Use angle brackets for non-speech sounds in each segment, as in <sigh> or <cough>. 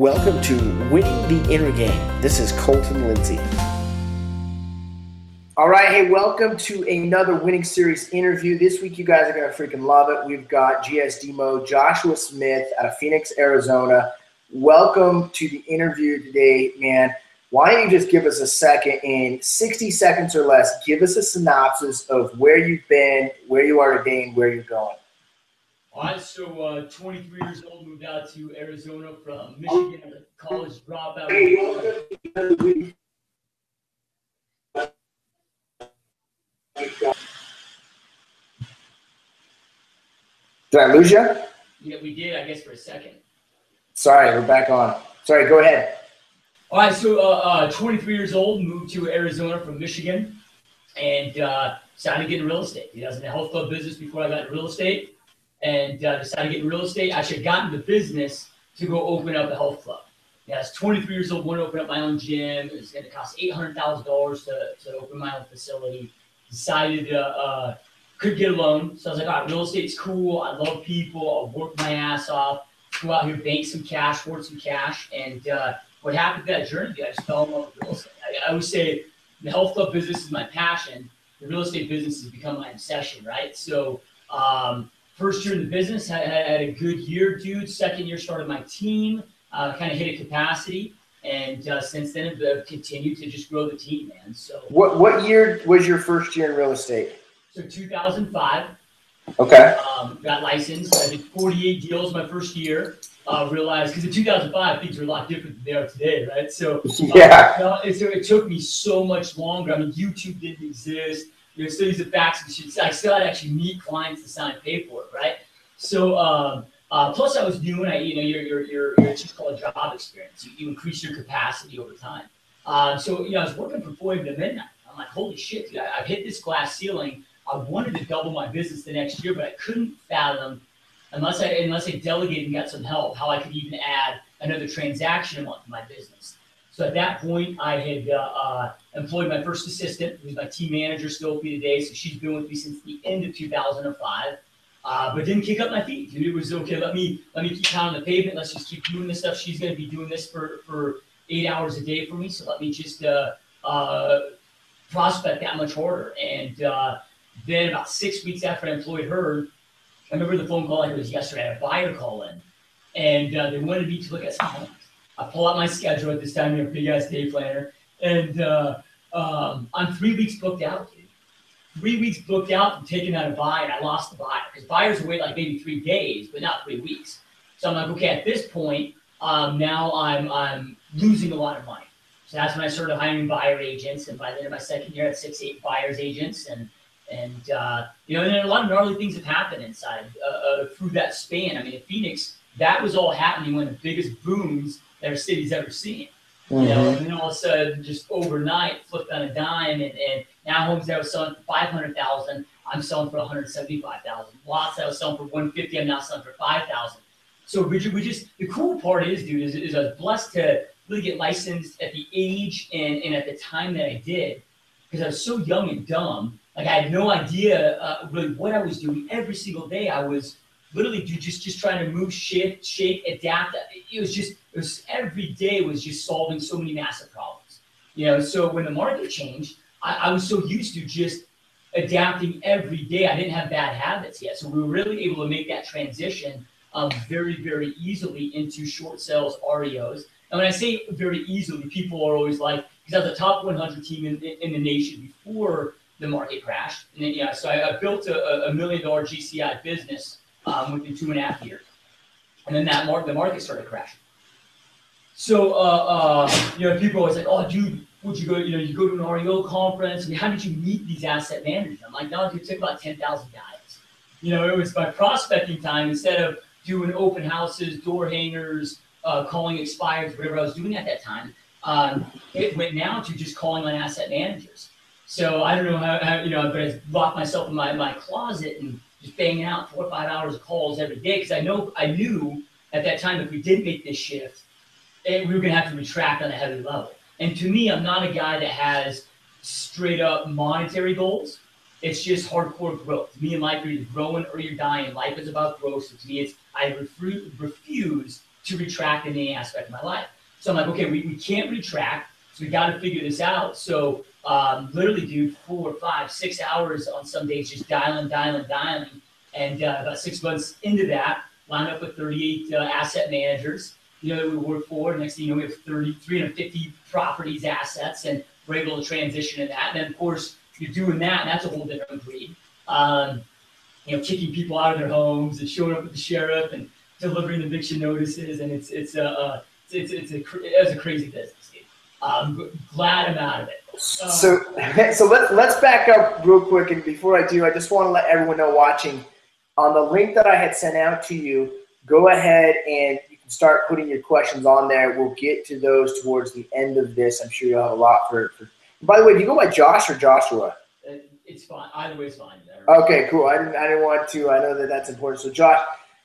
Welcome to Winning the Inner Game. This is Colton Lindsay. All right, hey, welcome to another winning series interview. This week, you guys are going to freaking love it. We've got GSDmode, Joshua Smith out of Phoenix, Arizona. Welcome to the interview today, man. Why don't you just give us a second in 60 seconds or less? Give us a synopsis of where you've been, where you are today, and where you're going. All right, so uh, 23 years old, moved out to Arizona from Michigan, college dropout. Did I lose you? Yeah, we did, I guess, for a second. Sorry, we're back on. Sorry, go ahead. All right, so uh, uh, 23 years old, moved to Arizona from Michigan, and uh, decided to get in real estate. I was in the health club business before I got in real estate, and uh, decided to get in real estate. I should have gotten the business to go open up a health club. Yeah, I was 23 years old, wanted to open up my own gym. It was going to cost $800,000 to, to open my own facility. Decided to uh, could get a loan. So I was like, all right, real estate's cool. I love people. I'll work my ass off. Go out here, bank some cash, hoard some cash. And uh, what happened to that journey? I just fell in love with real estate. I, I always say the health club business is my passion. The real estate business has become my obsession, right? So um, first year in the business, had, had a good year, dude. Second year started my team, uh, kind of hit a capacity. And uh, since then, I've continued to just grow the team, man. So What what year was your first year in real estate? So 2005. Okay. Um, got licensed. I did 48 deals my first year. Uh, realized because in 2005 things were a lot different than they are today, right? So <laughs> Yeah. uh, so it took me so much longer. I mean, YouTube didn't exist. You know, still use the fax machine. I still had to actually meet clients to sign paperwork, right? So um, uh, plus I was doing, I you know, your your your it's just called a job experience. You, you increase your capacity over time. Um, so you know, I was working from 4 to midnight. I'm like, holy shit, dude, I, I've hit this glass ceiling. I wanted to double my business the next year, but I couldn't fathom unless I unless I delegated and got some help how I could even add another transaction a month to my business. So at that point, I had uh, uh, employed my first assistant, who's my team manager still with me today. So she's been with me since the end of 2005. Uh, but didn't kick up my feet. Dude, it was okay. Let me let me keep pounding the pavement. Let's just keep doing this stuff. She's going to be doing this for for eight hours a day for me. So let me just uh, uh, prospect that much harder. And uh, then about six weeks after I employed her, I remember the phone call like it was yesterday. I had a buyer call in, and uh, they wanted me to look at some homes. I pull out my schedule at this time, you know, big ass day planner, and uh, um, I'm three weeks booked out. Three weeks booked out and taking out a buy, and I lost the buyer because buyers wait like maybe three days, but not three weeks. So I'm like, okay, at this point, um, now I'm I'm losing a lot of money. So that's when I started hiring buyer agents, and by the end of my second year, I had six, eight buyers agents, and and uh, you know, and then a lot of gnarly things have happened inside uh, uh, through that span. I mean, in Phoenix, that was all happening when the biggest booms that our city's ever seen. You know, and then all of a sudden, just overnight, flipped on a dime, and, and now homes that I was selling for five hundred thousand, I'm selling for one hundred seventy-five thousand. Lots that I was selling for one fifty, I'm now selling for five thousand. So we ju- we just the cool part is, dude, is, is I was blessed to really get licensed at the age and, and at the time that I did, because I was so young and dumb. Like I had no idea uh, really what I was doing. Every single day, I was literally dude, just just trying to move, shift, shake, adapt. It was just it was every day was just solving so many massive problems. You know, so when the market changed, I, I was so used to just adapting every day. I didn't have bad habits yet, so we were really able to make that transition um, very very easily into short sales REOs. And when I say very easily, people are always like, because I was the top 100 team in, in the nation before the market crashed. And then, yeah, so I, I built a, a million dollar GCI business um, within two and a half years. And then that market, the market started crashing. So, uh, uh, you know, people always like, oh, dude, would you go, you know, you go to an REO conference. I mean, how did you meet these asset managers? I'm like, no, dude, it took about 10,000 guys. You know, it was by prospecting time instead of doing open houses, door hangers, uh, calling expires, whatever I was doing at that time. Um, it went now to just calling on asset managers. So I don't know how, how you know, but I locked myself in my, my closet and just banging out four or five hours of calls every day because I know I knew at that time if we did make this shift, it, we were going to have to retract on a heavy level. And to me, I'm not a guy that has straight up monetary goals. It's just hardcore growth. Me in life, you're growing or you're dying. Life is about growth. So to me, it's I refuse, to retract in any aspect of my life. So I'm like, okay, we, we can't retract, so we got to figure this out. So um, literally, dude, four, five, six hours on some days just dialing, dialing, dialing. And uh, about six months into that, line up with 38 uh, asset managers. You know, that we work for. Next thing you know, we have 30, 350 properties, assets, and we're able to transition to that. And then, of course, you're doing that, and that's a whole different breed. Um, you know, kicking people out of their homes and showing up with the sheriff and delivering eviction notices, and it's it's a uh, it's it's a it's a crazy business. I'm glad I'm out of it. Um, so <laughs> so let's let's back up real quick, and before I do, I just want to let everyone know watching on the link that I had sent out to you. Go ahead and start putting your questions on there. We'll get to those towards the end of this. I'm sure you'll have a lot for. for by the way, do you go by Josh or Joshua? Uh, it's fine. Either way is fine. Okay, cool. I didn't I didn't want to. I know that that's important. So Josh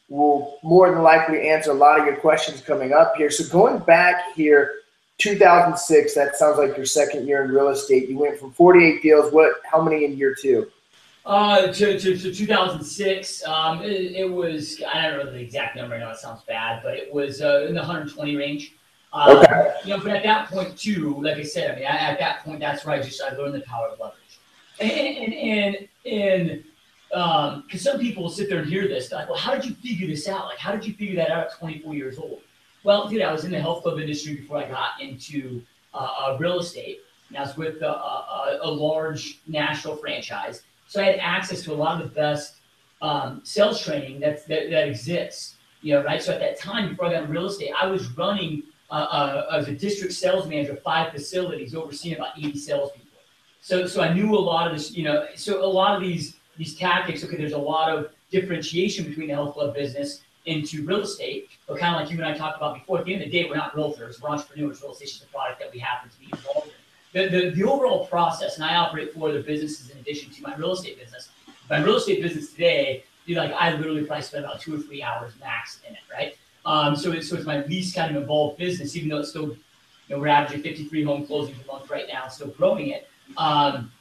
will more than likely answer a lot of your questions coming up here. So going back here 2006, that sounds like your second year in real estate. You went from 48 deals. What? How many in year two? Uh, to, to, to 2006, um, it, it, was, I don't know the exact number, I know it sounds bad, but it was uh, in the 120 range. Um, okay. You know, but at that point too, like I said, I mean, at that point, that's where I just, I learned the power of leverage. And, and, and, and um, because some people will sit there and hear this, like, well, how did you figure this out? Like, how did you figure that out at 24 years old? Well, dude, I was in the health club industry before I got into uh, uh, real estate. And I was with a, a, a, large national franchise. So I had access to a lot of the best um, sales training that, that, that exists. You know, right? So at that time, before I got into real estate, I was running uh, uh, as a district sales manager of five facilities, overseeing about 80 salespeople. So, so I knew a lot of this, you know, so a lot of these, these tactics, okay, there's a lot of differentiation between the health club business into real estate, but kind of like you and I talked about before, at the end of the day, we're not realtors, we're entrepreneurs. Real estate is a product that we happen to be involved in. The, the, the overall process, and I operate four other businesses in addition to my real estate business. My real estate business today, you like I literally probably spend about two or three hours max in it, right? Um, so it's so it's my least kind of involved business, even though it's still, you know, we're averaging 53 home closings a month right now, still growing it. Um,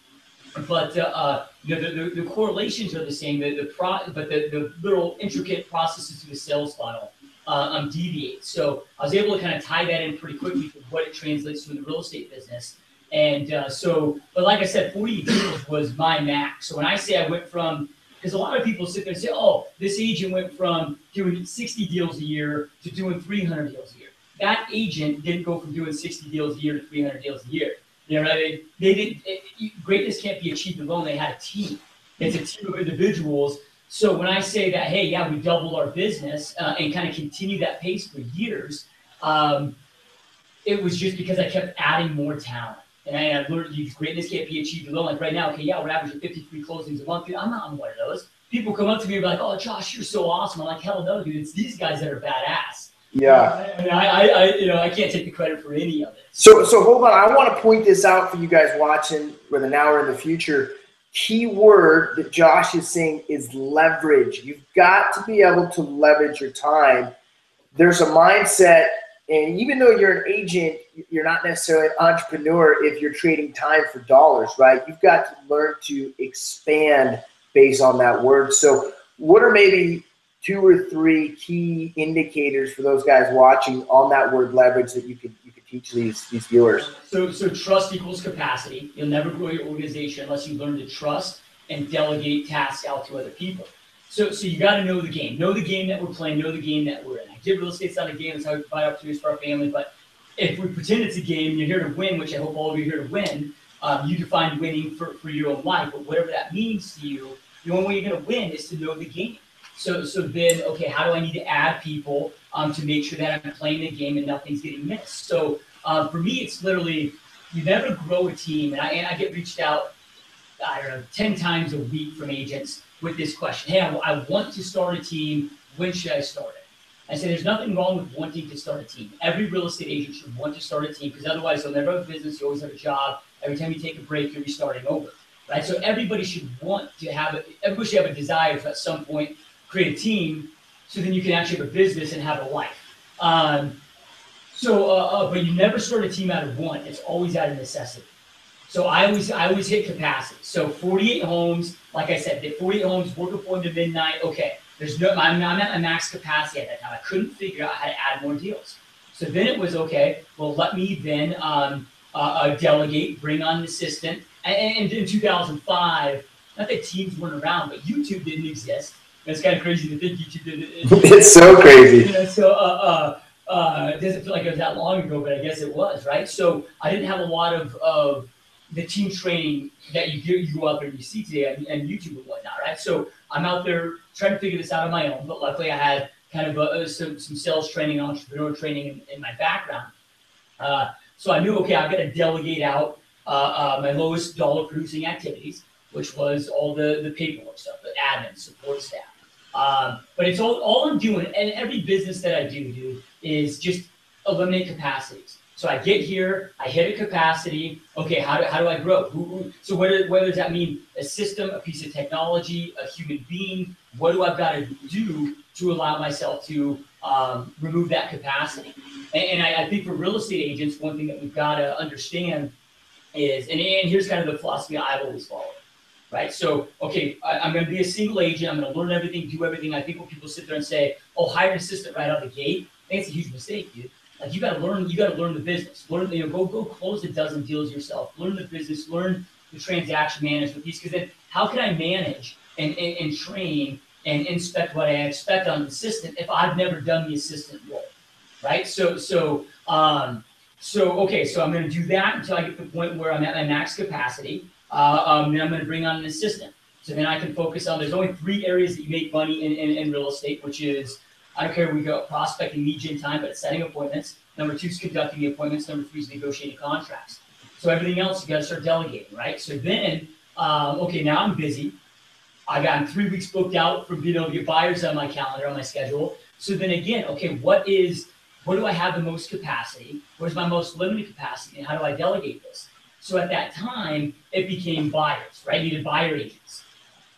but uh, uh, you know, the, the, the, correlations are the same. The, the pro, but the, the little intricate processes to the sales funnel uh, um, deviate. So I was able to kind of tie that in pretty quickly for what it translates to in the real estate business. And uh, so, but like I said, 40 deals was my max. So when I say I went from, because a lot of people sit there and say, oh, this agent went from doing 60 deals a year to doing 300 deals a year. That agent didn't go from doing 60 deals a year to 300 deals a year you know, they, they did it, greatness can't be achieved alone. They had a team. It's a team of individuals. So when I say that, hey, yeah, we doubled our business uh, and kind of continue that pace for years, um, it was just because I kept adding more talent. And I've learned greatness can't be achieved alone. Like right now, okay, yeah, we're averaging 53 closings a month. Dude, I'm not on one of those. People come up to me and be like, oh, Josh, you're so awesome. I'm like, hell no, dude. It's these guys that are badass. Yeah. Uh, I, mean, I, I, you know, I can't take the credit for any of it. So, so hold on. I want to point this out for you guys watching, whether now or in the future. Key word that Josh is saying is leverage. You've got to be able to leverage your time. There's a mindset, and even though you're an agent, you're not necessarily an entrepreneur if you're trading time for dollars, right? You've got to learn to expand based on that word. So, what are maybe two or three key indicators for those guys watching on that word leverage that you could you could teach these these viewers? So so trust equals capacity. You'll never grow your organization unless you learn to trust and delegate tasks out to other people. So so you got to know the game. Know the game that we're playing. Know the game that we're in. I get real estate's not a game. It's how we buy opportunities for our family. But if we pretend it's a game, you're here to win, which I hope all of you are here to win. Um, you define winning for, for your own life, but whatever that means to you, the only way you're going to win is to know the game. So, so then, okay, how do I need to add people um, to make sure that I'm playing the game and nothing's getting missed? So uh, for me, it's literally you never grow a team, and I, and I get reached out, I don't know, ten times a week from agents with this question. Hey, I, I want to start a team. When should I start it? I say there's nothing wrong with wanting to start a team. Every real estate agent should want to start a team because otherwise you'll never have a business. You always have a job. Every time you take a break, you're restarting over, right? So everybody should want to have a, everybody should have a desire to at some point create a team so then you can actually have a business and have a life. Um, so, uh, uh, but you never start a team out of want. It's always out of necessity. So I always, I always hit capacity. So 48 homes, like I said, 48 homes, for them to midnight. Okay, There's no, I'm, I'm at my max capacity at that time. I couldn't figure out how to add more deals. So then it was okay. Well, let me then um, uh, uh, delegate, bring on an assistant. And, and in 2005, not that teams weren't around, but YouTube didn't exist. It's kind of crazy to think YouTube didn't. <laughs> it's so crazy. You know, so uh, uh, uh, it doesn't feel like it was that long ago, but I guess it was, right? So I didn't have a lot of, of the team training that you get, you go out there and you see today and, and YouTube and whatnot, right? So I'm out there trying to figure this out on my own, but luckily I had kind of a, some, some sales training, entrepreneur training in, in my background. Uh, so I knew, okay, I've got to delegate out uh, uh, my lowest dollar producing activities, which was all the, the paperwork stuff, the admin, support staff. Um, but it's all, all I'm doing, and every business that I do, dude, is just eliminate capacities. So I get here, I hit a capacity. Okay, how do, how do I grow? Who, who, so what, what does that mean? A system, a piece of technology, a human being? What do I've got to do to allow myself to um, remove that capacity? And, and I, I, think for real estate agents, one thing that we've got to understand is, and, and here's kind of the philosophy I've always followed, right? So, okay, I, am going to be a single agent. I'm going to learn everything, do everything. I think when people sit there and say, oh, hire an assistant right out of the gate, I think it's a huge mistake, dude like you got to learn, you got to learn the business. Learn, you know, go go close a dozen deals yourself. Learn the business. Learn the transaction management piece. Because then, how can I manage and, and, and train and inspect what I expect on the assistant if I've never done the assistant role, right? So so um, so okay, so I'm going to do that until I get to the point where I'm at my max capacity. Uh, um, then I'm going to bring on an assistant. So then I can focus on. There's only three areas that you make money in, in, in real estate, which is I don't care if we go prospecting lead gen time, but it's setting appointments. Number two is conducting the appointments. Number three is negotiating contracts. So everything else you got to start delegating, right? So then, um, okay, now I'm busy. I got three weeks booked out for being able to get buyers on my calendar on my schedule. So then again, okay, what is where do I have the most capacity? Where's my most limited capacity, and how do I delegate this? So at that time, it became buyers, right? You needed buyer agents.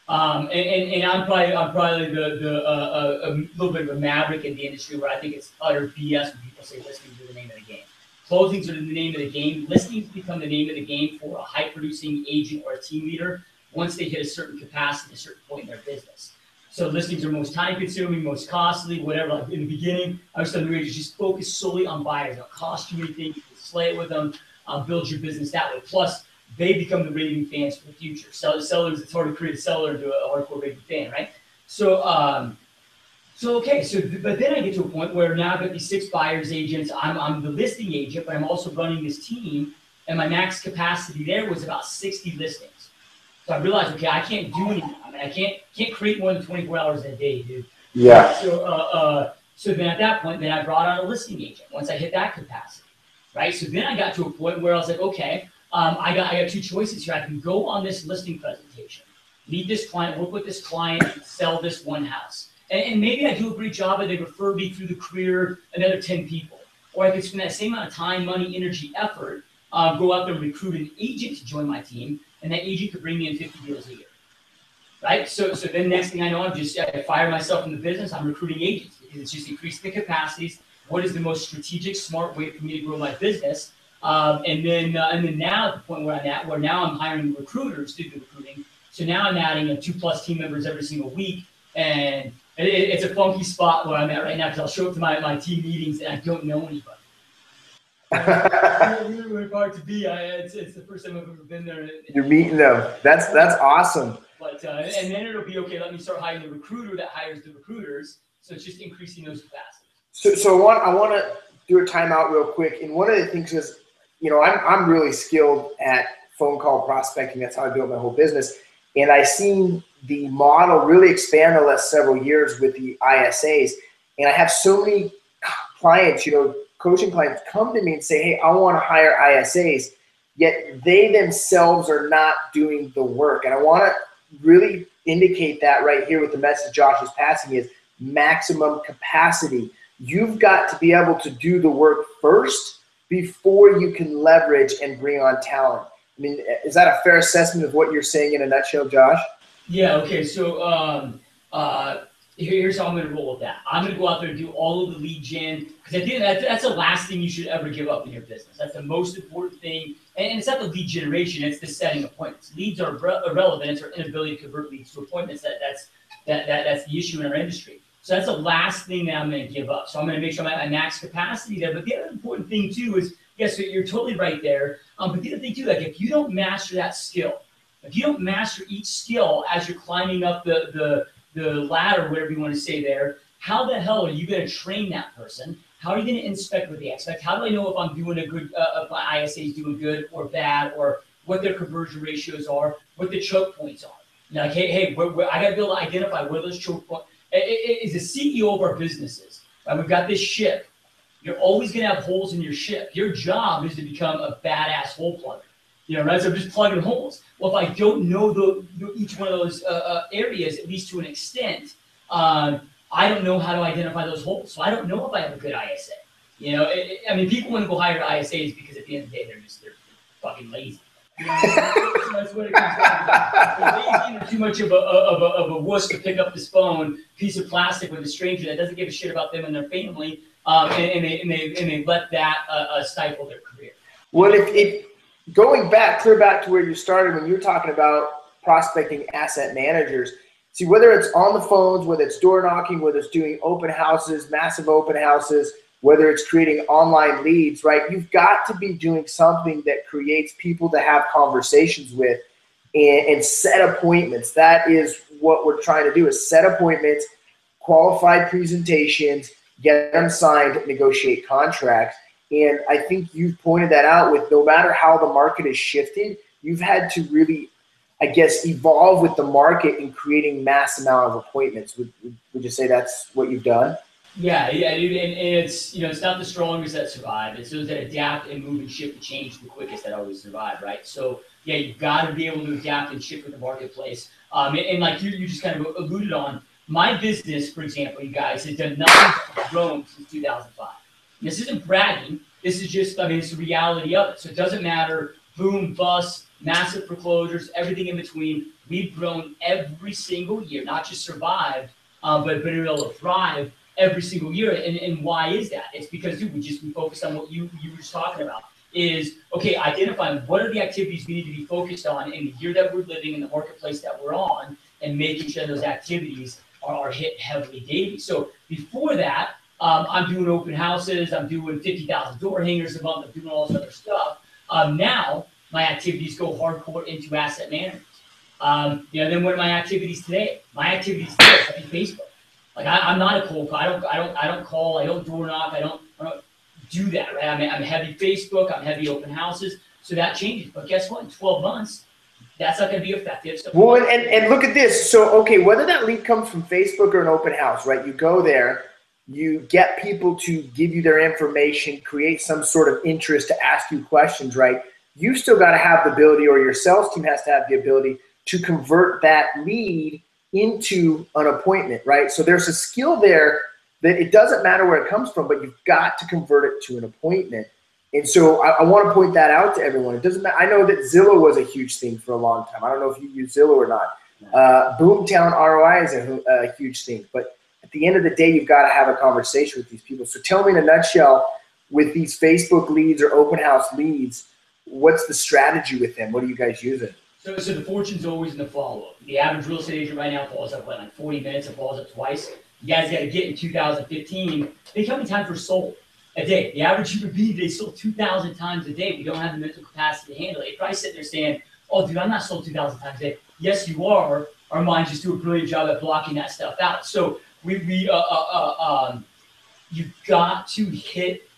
Um, and, and, and, I'm probably I'm probably the, the uh, uh, a little bit of a maverick in the industry where I think it's utter BS when people say listings are the name of the game. Closings are the name of the game. Listings become the name of the game for a high producing agent or a team leader once they hit a certain capacity, a certain point in their business. So listings are most time consuming, most costly, whatever. Like in the beginning, I was telling the just focus solely on buyers. Don't cost you anything. You can slay it with them. Uh, build your business that way. Plus, they become the raving fans for the future. Sell, sellers, it's hard to create a seller into a hardcore raving fan, right? So, um, so okay, so but then I get to a point where now I've got these six buyers agents. I'm I'm the listing agent, but I'm also running this team, and my max capacity there was about 60 listings. So I realized, okay, I can't do anything. I mean, I can't can't create more than 24 hours in a day, dude. Yeah. So uh, uh, so then at that point, then I brought on a listing agent once I hit that capacity, right? So then I got to a point where I was like, okay, um, I got I got two choices here. I can go on this listing presentation, meet this client, work with this client, sell this one house, and, and maybe I do a great job, and they refer me through the career another ten people, or I could spend that same amount of time, money, energy, effort, uh, go out there and recruit an agent to join my team, and that agent could bring me in fifty deals a year. Right. So so then next thing I know, I'm just I fire myself from the business. I'm recruiting agents because it's just increasing the capacities. What is the most strategic, smart way for me to grow my business? Um, and then uh, and then now at the point where I'm at, where now I'm hiring recruiters to do recruiting. So now I'm adding a two plus team members every single week, and it, it's a funky spot where I'm at right now because I'll show up to my, my team meetings and I don't know anybody. <laughs> really, really hard to be. I, it's, it's the first time I've ever been there. You're meeting them. That's that's awesome. But uh, and then it'll be okay. Let me start hiring the recruiter that hires the recruiters. So it's just increasing those capacities. So, so I want I want to do a timeout real quick. And one of the things is you know, I'm, I'm really skilled at phone call prospecting. That's how I built my whole business. And I've seen the model really expand the last several years with the ISAs. And I have so many clients, you know, coaching clients come to me and say, hey, I want to hire ISAs, yet they themselves are not doing the work. And I want to really indicate that right here with the message Josh is passing is maximum capacity. You've got to be able to do the work first before you can leverage and bring on talent. I mean, is that a fair assessment of what you're saying in a nutshell, Josh? Yeah. Okay. So, um, uh, here's how I'm going to roll with that. I'm going to go out there and do all of the lead gen because I think that, that's the last thing you should ever give up in your business. That's the most important thing. And it's not the lead generation; it's the setting appointments. Leads are irrelevant. It's our inability to convert leads to appointments. That that's that, that that's the issue in our industry. So that's the last thing that I'm going to give up. So I'm going to make sure I'm at my max capacity there. But the other important thing too is yes, you're totally right there. Um, but the other thing too, like if you don't master that skill, if you don't master each skill as you're climbing up the the the ladder, whatever you want to say there, how the hell are you going to train that person? How are you going to inspect what they expect? How do I know if I'm doing a good, uh, if my ISA is doing good or bad, or what their conversion ratios are, what the choke points are? Like, hey, hey, we're, we're, I got to be able to identify where those choke points. As a CEO of our businesses, right, we've got this ship. You're always going to have holes in your ship. Your job is to become a badass hole plugger. You know, right? So I'm just plugging holes. Well, if I don't know the, each one of those uh, uh, areas, at least to an extent, um, I don't know how to identify those holes. So I don't know if I have a good ISA. You know, it, I mean, people want to go hire ISAs because at the end of the day, they're just they're fucking lazy. You know, that's what it comes down to. Too much of a, of, a, of a wuss to pick up this phone, piece of plastic with a stranger that doesn't give a shit about them and their family, um, and, and, they, and, they, and they let that uh, uh, stifle their career. Well, if, if going back, clear back to where you started when you were talking about prospecting asset managers. See, whether it's on the phones, whether it's door knocking, whether it's doing open houses, massive open houses, whether it's creating online leads, right? You've got to be doing something that creates people to have conversations with and, and set appointments. That is what we're trying to do is set appointments, qualified presentations, get them signed, negotiate contracts. And I think you've pointed that out with no matter how the market has shifted, you've had to really, I guess, evolve with the market in creating mass amount of appointments. Would, would you say that's what you've done? Yeah, yeah, and, it's you know it's not the strongest that survive. It's those that adapt and move and shift and change the quickest that always survive, right? So yeah, you've got to be able to adapt and shift with the marketplace. Um, and, and like you, you just kind of alluded on, my business, for example, you guys, has done nothing but grown since 2005. This isn't bragging. This is just, I mean, it's the reality of it. So it doesn't matter boom, bust, massive foreclosures, everything in between. We've grown every single year, not just survived, um, but been able to thrive every single year. And, and why is that? It's because, dude, we just we focus on what you, you were just talking about is, okay, identifying what are the activities we need to be focused on in the year that we're living in the marketplace that we're on and making sure those activities are, are hit heavily daily. So before that, um, I'm doing open houses. I'm doing 50,000 door hangers a month. I'm doing all this other stuff. Um, now my activities go hardcore into asset management. Um, you know, then what are my activities today? My activities today are Facebook. Like I, am not a cold call. I don't, I don't, I don't call. I don't door knock. I don't, I don't do that. Right? I'm, I'm heavy Facebook. I'm heavy open houses. So that changes. But guess what? In 12 months, that's not going to be effective. So well, and, and look at this. So, okay, whether that lead comes from Facebook or an open house, right? You go there, you get people to give you their information, create some sort of interest to ask you questions, right? You still got to have the ability, or your sales team has to have the ability to convert that lead into an appointment, right? So there's a skill there that it doesn't matter where it comes from, but you've got to convert it to an appointment. And so I, I want to point that out to everyone. It doesn't matter. I know that Zillow was a huge thing for a long time. I don't know if you use Zillow or not. Uh, Boomtown ROI is a, a huge thing, but at the end of the day, you've got to have a conversation with these people. So tell me in a nutshell, with these Facebook leads or open house leads, what's the strategy with them? What are you guys using? So, so the fortune's always in the follow up. The average real estate agent right now falls up what, like 40 minutes, it falls up twice. You guys got to get in 2015. They come in time for sold a day. The average human being, they sold 2,000 times a day. We don't have the mental capacity to handle it. You're probably sitting there saying, oh, dude, I'm not sold 2,000 times a day. Yes, you are. Our minds just do a brilliant job at blocking that stuff out. So we, we uh, uh, uh, um, you've got to hit.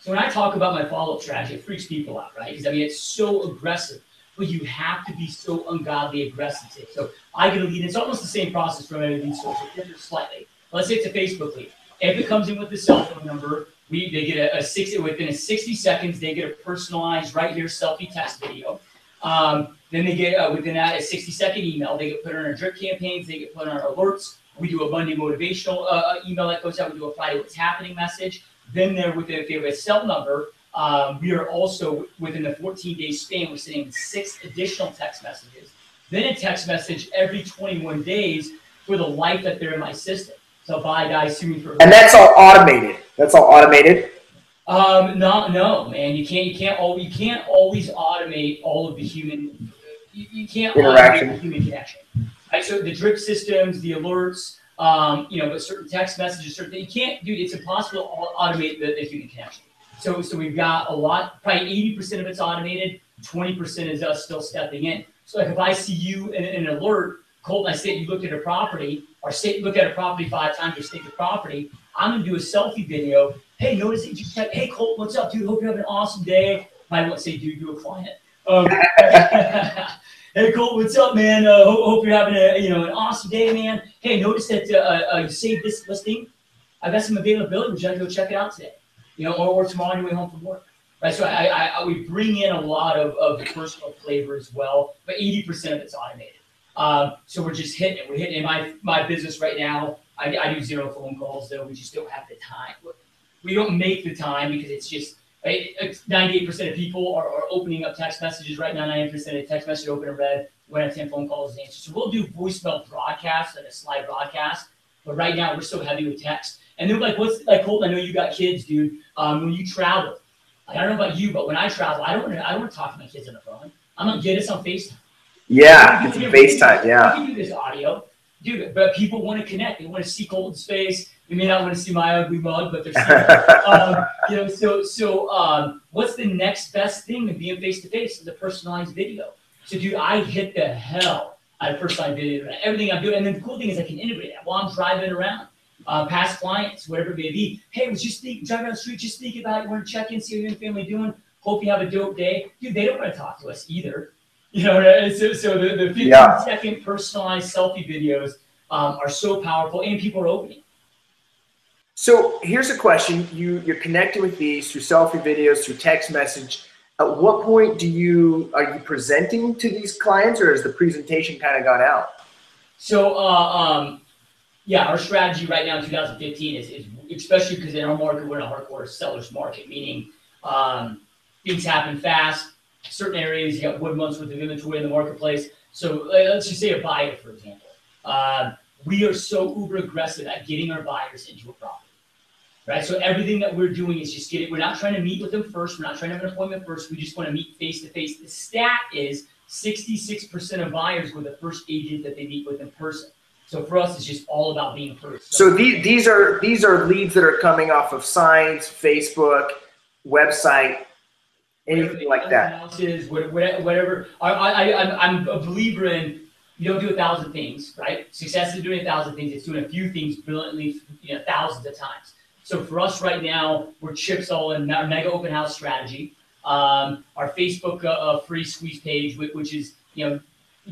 So when I talk about my follow-up strategy, it freaks people out, right? Because I mean, it's so aggressive, but you have to be so ungodly aggressive. So I get a lead. It's almost the same process from every lead source, different slightly. Let's say it's a Facebook lead. If it comes in with the cell phone number, we they get a, a 60 within a 60 seconds, they get a personalized right here selfie test video. Um, then they get uh, within that a 60 second email. They get put on our drip campaigns. They get put on our alerts. We do a Monday motivational uh, uh, email that goes out. We do a Friday what's happening message. Then there within if they have a cell number, um, we are also within the 14 day span. We're sending six additional text messages. Then a text message every 21 days for the life that they're in my system. So bye guys sue me for. And that's all automated. That's all automated. Um, no, no, man. You can't. You can't. All you can't always automate all of the human. You, you can't Interaction. automate human connection. Right. So the drip systems, the alerts, um, you know, but certain text messages, certain you can't, dude. It's impossible to au- automate the, the human connection. So, so we've got a lot. Probably eighty percent of it's automated. Twenty percent is us still stepping in. So, like if I see you in, in an alert, Colton, I say you looked at a property, or you look at a property five times, or state the property. I'm gonna do a selfie video. Hey, notice that you check. Hey, Colton, what's up, dude? Hope you have an awesome day. I won't say, dude, you're a client. Um, <laughs> hey, Colton, what's up, man? Uh, hope, hope you're having a you know an awesome day, man. Hey, notice that uh, uh, you saved this listing. I've got some availability. Would you like to go check it out today? You know, or, or tomorrow on your way home from work. Right. So I, I, I we bring in a lot of, of personal flavor as well, but 80% of it's automated. Um, so we're just hitting it. We're hitting it. My my business right now. I, I do zero phone calls though. We just don't have the time. We don't make the time because it's just right, 98% of people are, are opening up text messages right now. 90% of text message open and read. When I 10 phone calls and answers. So we'll do voicemail broadcasts and a slide broadcast. But right now we're so heavy with text. And then like what's like Colton, I know you got kids, dude. Um, when you travel, like, I don't know about you, but when I travel, I don't want to I don't want to talk to my kids on the phone. I'm gonna get us on FaceTime. Yeah, it's FaceTime. Yeah. I can do this audio, dude. But people want to connect. They want to see Colton's face. You may not want to see my ugly mug, but they're still, <laughs> um, you know. So so um, what's the next best thing to being face to face? Is a personalized video. So dude, I hit the hell out of personalized video. Everything I'm doing, and then the cool thing is I can integrate that while I'm driving around. Uh, past clients, whatever it may be. Hey, was just think, driving down the street, just thinking about you want to check in, see how you and family doing. Hope you have a dope day, dude. They don't want to talk to us either. <laughs> You know, so, so the, the 15 Yeah. second personalized selfie videos um, are so powerful and people are opening. So here's a question: You you're connecting with these through selfie videos, through text message. At what point do you are you presenting to these clients, or has the presentation kind of gone out? So, uh, um, yeah, our strategy right now in 2015 is, is especially because in our market, we're in a hardcore seller's market, meaning um, things happen fast. Certain areas, you got wood months worth of inventory in the marketplace. So uh, let's just say a buyer, for example. Um, we are so uber aggressive at getting our buyers into a property. Right. So everything that we're doing is just getting, we're not trying to meet with them first. We're not trying to have an appointment first. We just want to meet face to face. The stat is 66% of buyers were the first agent that they meet with in person. So for us, it's just all about being first. So these these are these are leads that are coming off of signs, Facebook, website, anything like that. Houses, whatever. I, I, I'm, I'm a believer in you don't do a thousand things, right? Success is doing a thousand things. It's doing a few things brilliantly, you know, thousands of times. So for us right now, we're chips all in our mega open house strategy. Um, our Facebook uh, uh, free squeeze page, which, which is you know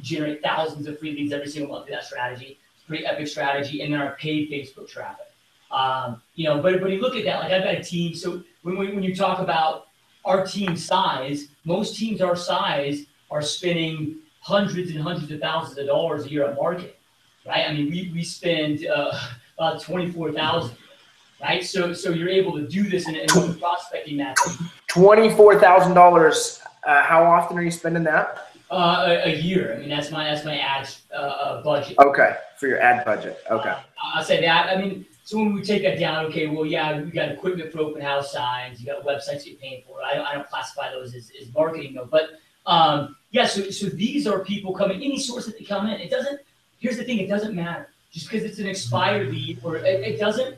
generate thousands of free leads every single month through that strategy. Pretty epic strategy, and then our paid Facebook traffic. Um, you know, but but you look at that, like I've got a team. So when when, when you talk about our team size, most teams our size are spending hundreds and hundreds of thousands of dollars a year on marketing, right? I mean, we we spend uh, about twenty four thousand, right? So so you're able to do this in, in prospecting method. Twenty-four thousand dollars. Uh, how often are you spending that? Uh, a, a year. I mean, that's my that's my ads uh, uh, budget. Okay, for your ad budget. Okay. Uh, I'll say that. I mean, so when we take that down, okay, well, yeah, we got equipment for open house signs, you got websites you're paying for. I don't, I don't classify those as, as marketing though, but um, yeah. So so these are people coming, any source that they come in. It doesn't. Here's the thing: it doesn't matter just because it's an expired lead or it, it doesn't.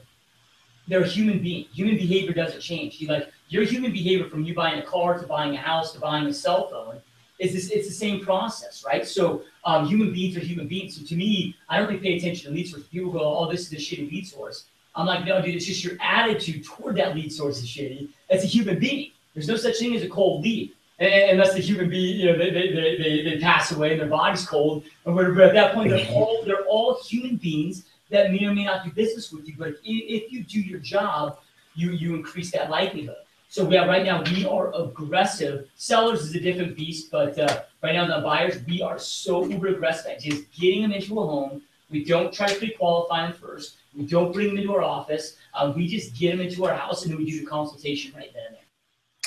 They're a human being. Human behavior doesn't change. You like your human behavior from you buying a car to buying a house to buying a cell phone is this, it's the same process, right? So um, human beings are human beings. So to me, I don't really pay attention to lead source. People go, oh, this is a shitty lead source. I'm like, no, dude, it's just your attitude toward that lead source is shitty. That's a human being. There's no such thing as a cold lead. Unless the human being, you know, they, they, they, they, they pass away and their body's cold or whatever. But at that point, they're all they're all human beings that may or may not do business with you. But if, if you do your job, you you increase that likelihood. So yeah, right now we are aggressive. Sellers is a different beast, but uh, right now the buyers we are so uber aggressive at just getting them into a home. We don't try to pre-qualify them first. We don't bring them into our office. Uh, we just get them into our house and then we do the consultation right then and there.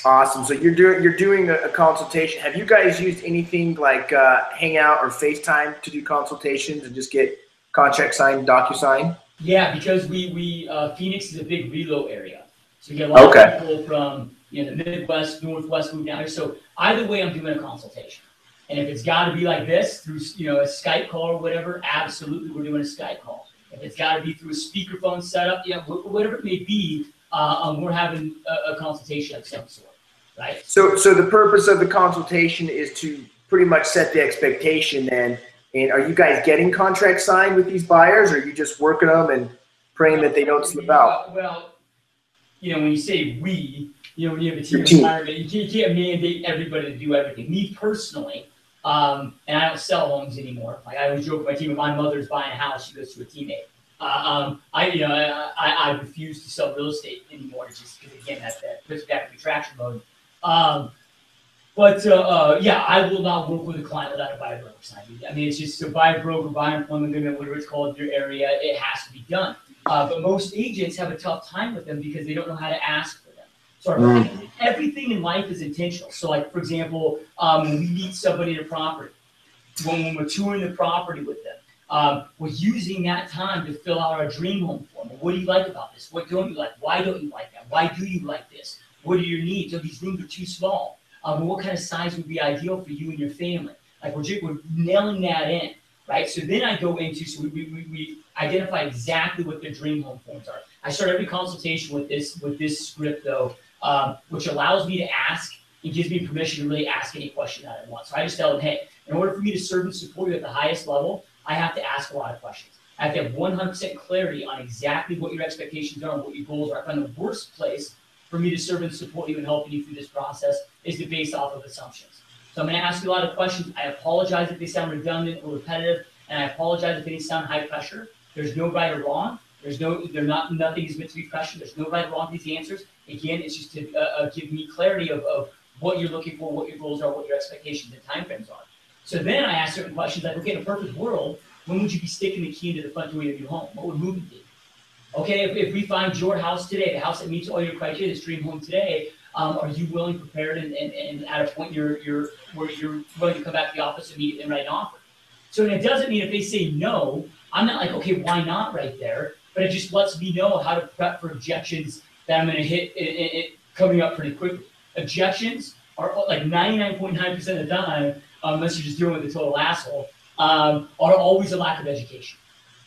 Awesome. So you're doing you're doing a, a consultation. Have you guys used anything like uh, Hangout or FaceTime to do consultations and just get contract sign, DocuSign? Yeah, because we we uh, Phoenix is a big reload area, so we get a lot Okay. of people from you know the Midwest, Northwest move down here. So either way, I'm doing a consultation, and if it's got to be like this through you know a Skype call or whatever, absolutely we're doing a Skype call. If it's got to be through a speakerphone setup, yeah, wh- whatever it may be, uh, um, we're having a, a consultation of some sort, right? So, so the purpose of the consultation is to pretty much set the expectation then. And are you guys getting contracts signed with these buyers or are you just working them and praying that they don't slip out? Well, you know, when you say we, you know, when you have a team team. environment, you can't, you can't mandate everybody to do everything. Me personally, um, and I don't sell homes anymore. Like I always joke with my team, if my mother's buying a house, she goes to a teammate. Uh, um, I, you know, I, I, I refuse to sell real estate anymore, just because again, that, that puts me back in retraction mode. Um, but uh, uh, yeah, I will not work with a client without a buyer broker sign. I mean, it's just a buyer broker, buyer employment agreement, whatever it's called in your area, it has to be done. Uh, but most agents have a tough time with them because they don't know how to ask for them. So our- Mm. everything in life is intentional. So, like for example, um, when we meet somebody at a property, when, when we're touring the property with them, um, we're using that time to fill out our dream home form. What do you like about this? What don't you like? Why don't you like that? Why do you like this? What are your needs? Oh, these rooms are too small. Um, what kind of size would be ideal for you and your family? Like we're, we're nailing that in, right? So then I go into so we, we, we, we identify exactly what their dream home forms are. I start every consultation with this with this script though, um, which allows me to ask and gives me permission to really ask any question that I want. So I just tell them, hey, in order for me to serve and support you at the highest level, I have to ask a lot of questions. I have to have 100% clarity on exactly what your expectations are and what your goals are. I find the worst place for me to serve and support you and helping you through this process is to base off of assumptions. So I'm going to ask you a lot of questions. I apologize if they sound redundant or repetitive, and I apologize if they sound high pressure. There's no right or wrong. There's no, they're not, nothing is meant to be questioned. There's no right or wrong with these answers. Again, it's just to uh, uh, give me clarity of, of what you're looking for, what your goals are, what your expectations and timeframes are. So then I ask certain questions like, okay, in a perfect world, when would you be sticking the key into the front door of your home? What would moving be? Okay, if, if we find your house today, the house that meets all your criteria, this dream home today, um, are you willing, prepared, and, and, and at a point you're, you're where you're willing to come back to the office meet and write an offer? So it doesn't mean if they say no, I'm not like, okay, why not right there? But it just lets me know how to prep for objections that I'm going to hit it, it, it coming up pretty quickly. Objections are like 99.9% of the time, um, unless you're just dealing with a total asshole, um, are always a lack of education,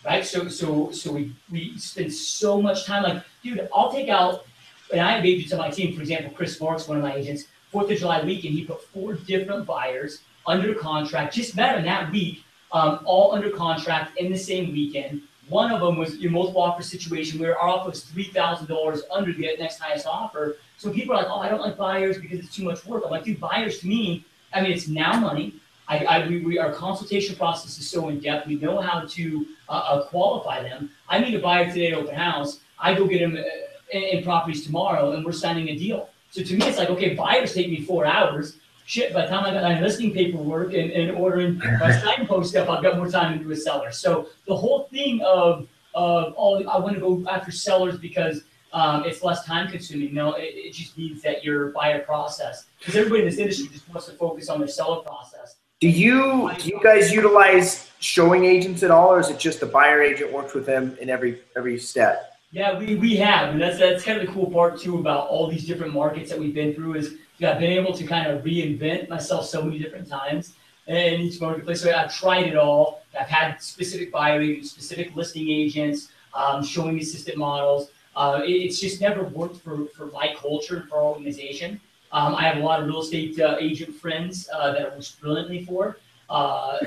right? So, so, so we, we spend so much time like, dude, I'll take out, and I have agents on my team, for example, Chris Marks, one of my agents, Fourth of July weekend, he put four different buyers under contract, just met him that week, um, all under contract in the same weekend. One of them was your multiple offer situation where our offer was three thousand dollars under the next highest offer. So people are like, "Oh, I don't like buyers because it's too much work." I'm like, "Dude, buyers to me, I mean, it's now money. I, I we, we, our consultation process is so in depth. We know how to uh, uh, qualify them. I meet a buyer today at open house. I go get him uh, in, in properties tomorrow, and we're signing a deal. So to me, it's like, okay, buyers take me four hours. Shit, by the time I got my listing paperwork and, and ordering my <laughs> signpost stuff, I've got more time to do a seller. So the whole thing of of oh, I want to go after sellers because um, it's less time consuming. No, it, it just means that your buyer process, because everybody in this industry just wants to focus on their seller process. Do you do you guys utilize showing agents at all, or is it just the buyer agent works with them in every every step? Yeah, we, we have, and that's that's kind of the cool part too about all these different markets that we've been through is I've been able to kind of reinvent myself so many different times in each marketplace. So I've tried it all. I've had specific buyer agents, specific listing agents, um, showing assistant models. Uh, it, it's just never worked for, for my culture and for our organization. Um, I have a lot of real estate uh, agent friends uh, that it works brilliantly for. Uh,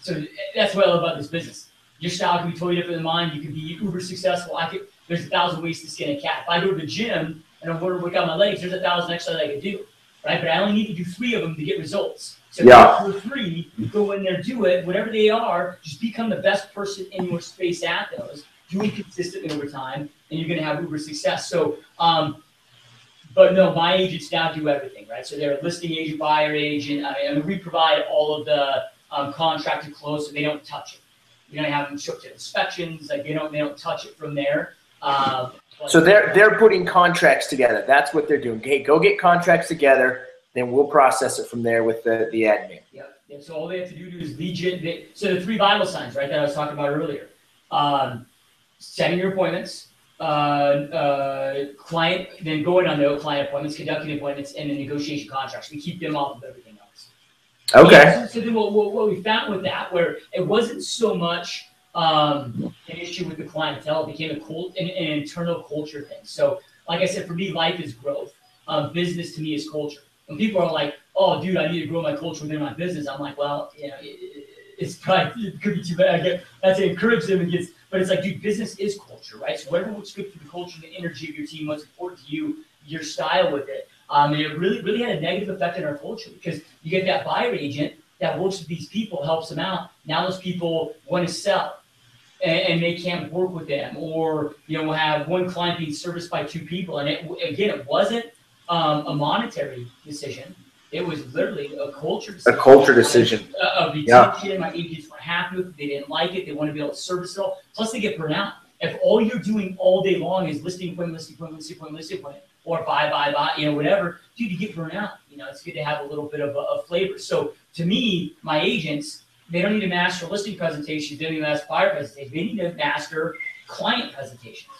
so that's what I love about this business. Your style can be totally different than mine. You can be uber successful. I could. There's a thousand ways to skin a cat. If I go to the gym and I want to work out my legs, there's a thousand that I could do, right? But I only need to do three of them to get results. So Yeah. for three, go in there, do it, whatever they are. Just become the best person in your space at those. Do it consistently over time, and you're going to have uber success. So, um, but no, my agents now do everything, right? So they're a listing agent, buyer agent. I mean, I mean we provide all of the um, contract to close, so they don't touch it. We don't have them show up to inspections, like they don't they don't touch it from there. Um, So they're they're putting contracts together. That's what they're doing. Hey, go get contracts together, then we'll process it from there with the, the admin. Yeah, yeah, so all they have to do is lead gen, they, so the three vital signs, right, that I was talking about earlier. um, setting your appointments, uh, uh, client, then going on the client appointments, conducting appointments, and the negotiation contracts. We keep them off of everything else. Okay. Yeah, so, so then what, what, what we found with that, where it wasn't so much um, an issue with the clientele, it became a cult, an, an internal culture thing. So, like I said, for me, life is growth. Um, business to me is culture. When people are like, "Oh, dude, I need to grow my culture within my business," I'm like, "Well, you know, it, it's probably <laughs> it could be too bad. I get that's to encourage them and gets, but it's like, dude, business is culture, right? So whatever what's good for the culture, the energy of your team, what's important to you, your style with it. Um, and it really, really had a negative effect on our culture because you get that buyer agent that works with these people, helps them out. Now those people want to sell and, and they can't work with them, or you know, we'll have one client being serviced by two people, and it again, it wasn't um, a monetary decision. It was literally a culture decision. A culture decision. Uh, of Yeah. my agents weren't happy with it, they didn't like it, they want to be able to service it all. Plus, they get burnt out. If all you're doing all day long is listing appointment, listing appointment, listing appointment, listing appointment, or buy, buy, buy, you know, whatever, dude, you get burnt out. You know, it's good to have a little bit of a, a flavor. So to me, my agents, they don't need to master listing presentations, they don't need to master buyer presentations, they need to master client presentations.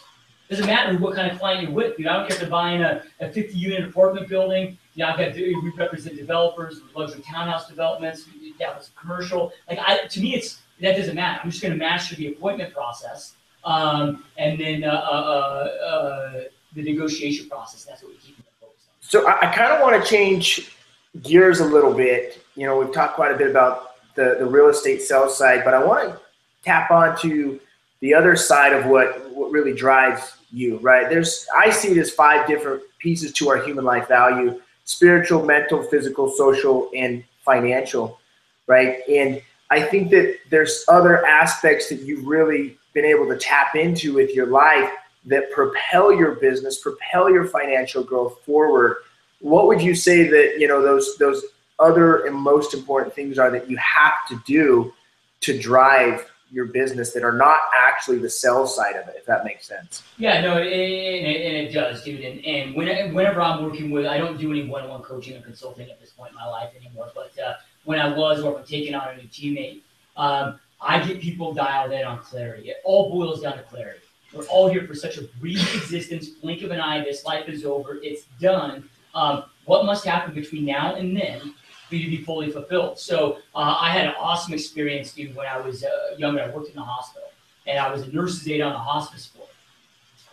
Doesn't matter what kind of client you're with. I don't care if they're buying a, a 50 unit apartment building. You know, I've got we represent developers, luxury townhouse developments, that was commercial. Like I, to me, it's that doesn't matter. I'm just going to master the appointment process, um, and then uh, uh, uh, uh, the negotiation process. That's what we keep focused on. So I, I kind of want to change gears a little bit. You know, we've talked quite a bit about the, the real estate sales side, but I want to tap onto the other side of what, what really drives you, right? There's I see it as five different pieces to our human life value: spiritual, mental, physical, social, and financial, right? And I think that there's other aspects that you've really been able to tap into with your life that propel your business, propel your financial growth forward. What would you say that you know those those other and most important things are that you have to do to drive your business that are not actually the sales side of it, if that makes sense? Yeah, no, and it, and it does, dude. And, and when, whenever I'm working with, I don't do any one-on-one coaching or consulting at this point in my life anymore. But uh, when I was, or if I'm taking on a new teammate, um, I get people dialed in on clarity. It all boils down to clarity. We're all here for such a brief existence, blink of an eye. This life is over. It's done. Um, what must happen between now and then for you to be fully fulfilled? So uh, I had an awesome experience, dude, when I was uh, younger. I worked in the hospital, and I was a nurse's aide on the hospice floor.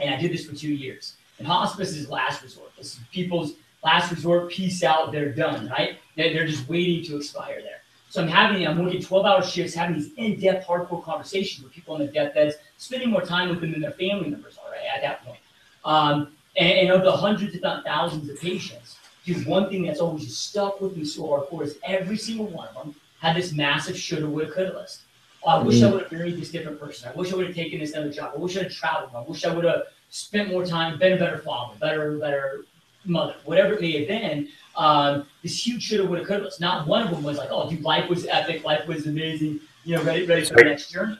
And I did this for two years. And hospice is last resort. This is people's last resort. Peace out. They're done, right? They're, just waiting to expire there. So I'm having, I'm working 12 hour shifts, having these in depth, hardcore conversations with people on their deathbeds, spending more time with them than their family members are right, at that point. Um, and, and of the hundreds, if not thousands of patients, dude, one thing that's always stuck with me so hardcore is every single one of them had this massive shoulda, woulda, coulda list. Oh, I wish I would have married this different person. I wish I would have taken this other job. I wish I had traveled. I wish I would have spent more time, been a better father, better, better mother, whatever it may have been. Um, this huge shoulda, woulda, coulda list. Not one of them was like, oh, dude, life was epic, life was amazing, you know, ready, ready for the next journey.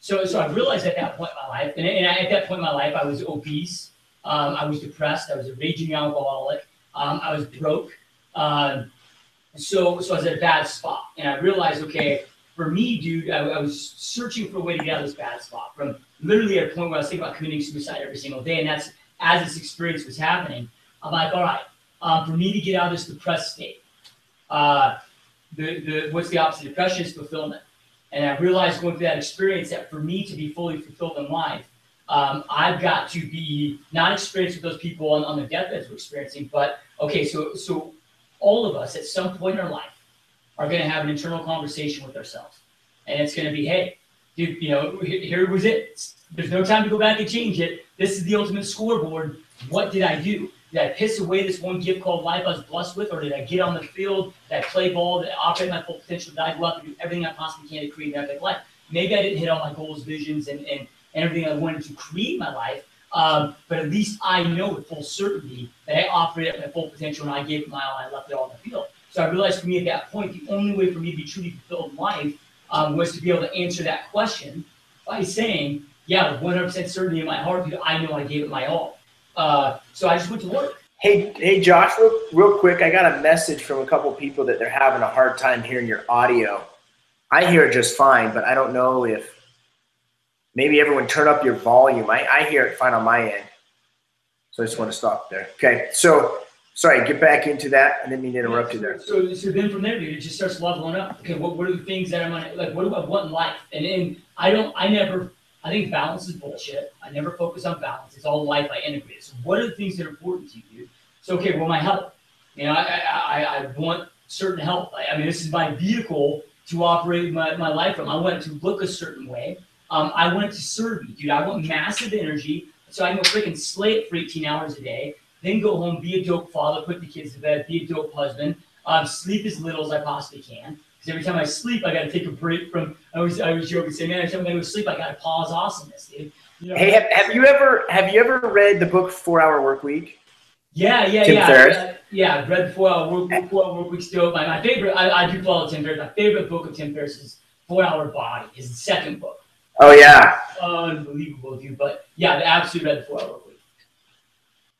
So, so I realized at that point in my life, and, and at that point in my life, I was obese, um, I was depressed, I was a raging alcoholic, um, I was broke. Um, so, so I was at a bad spot, and I realized, okay, for me, dude, I, I was searching for a way to get out of this bad spot. From literally at a point where I was thinking about committing suicide every single day, and that's as this experience was happening. I'm like, all right, um, for me to get out of this depressed state, uh, the, the what's the opposite of depression is fulfillment. And I realized going through that experience that for me to be fully fulfilled in life, um, I've got to be not experienced with those people on, on the deathbeds we're experiencing, but okay, so so all of us at some point in our life are going to have an internal conversation with ourselves, and it's going to be, hey, dude, you know, here was it. There's no time to go back and change it. This is the ultimate scoreboard. What did I do? Did I piss away this one gift called life I was blessed with, or did I get on the field, I play ball, I operate my full potential, did I go out and do everything I possibly can to create an epic life? Maybe I didn't hit all my goals, visions, and, and, and everything I wanted to create in my life, um, but at least I know with full certainty that I operated at my full potential and I gave it my all, and I left it all on the field. So I realized for me at that point, the only way for me to be truly fulfilled in life um, was to be able to answer that question by saying, yeah, with 100% certainty in my heart, I know I gave it my all. Uh, so I just went to work. Hey, hey, Josh, real, real quick, I got a message from a couple people that they're having a hard time hearing your audio. I hear it just fine, but I don't know if maybe everyone turn up your volume. I, I hear it fine on my end. So I just want to stop there. Okay. So sorry, get back into that. I didn't mean to interrupt you there. So, so then from there, dude, it just starts leveling up. Okay, what, what are the things that I'm gonna like? What do I want in life? And then I don't, I never, I think balance is bullshit. I never focus on balance. It's all life I integrate. So what are the things that are important to you? So okay, well, my health. You know, I, I, I want certain health. I, I mean, this is my vehicle to operate my, my life from. I want to look a certain way. Um, I want it to serve you, dude. I want massive energy so I can go freaking slay it for 18 hours a day, then go home, be a dope father, put the kids to bed, be a dope husband, um, sleep as little as I possibly can. Because every time I sleep, I got to take a break from. I always, I always joke and say, man, every time I go to sleep, I got to pause awesomeness, dude. You know, hey, have, have you ever have you ever read the book Four Hour Work Week? Yeah, yeah, Tim yeah. Ferriss. Yeah, yeah, I've read Four Hour Work, Four Hour Work Week's dope. My, my favorite, I, I do follow Tim Ferriss. My favorite book of Tim Ferriss is Four Hour Body. Is the second book. Oh yeah. Unbelievable, dude. But yeah, the absolute read the Four Hour Work Week.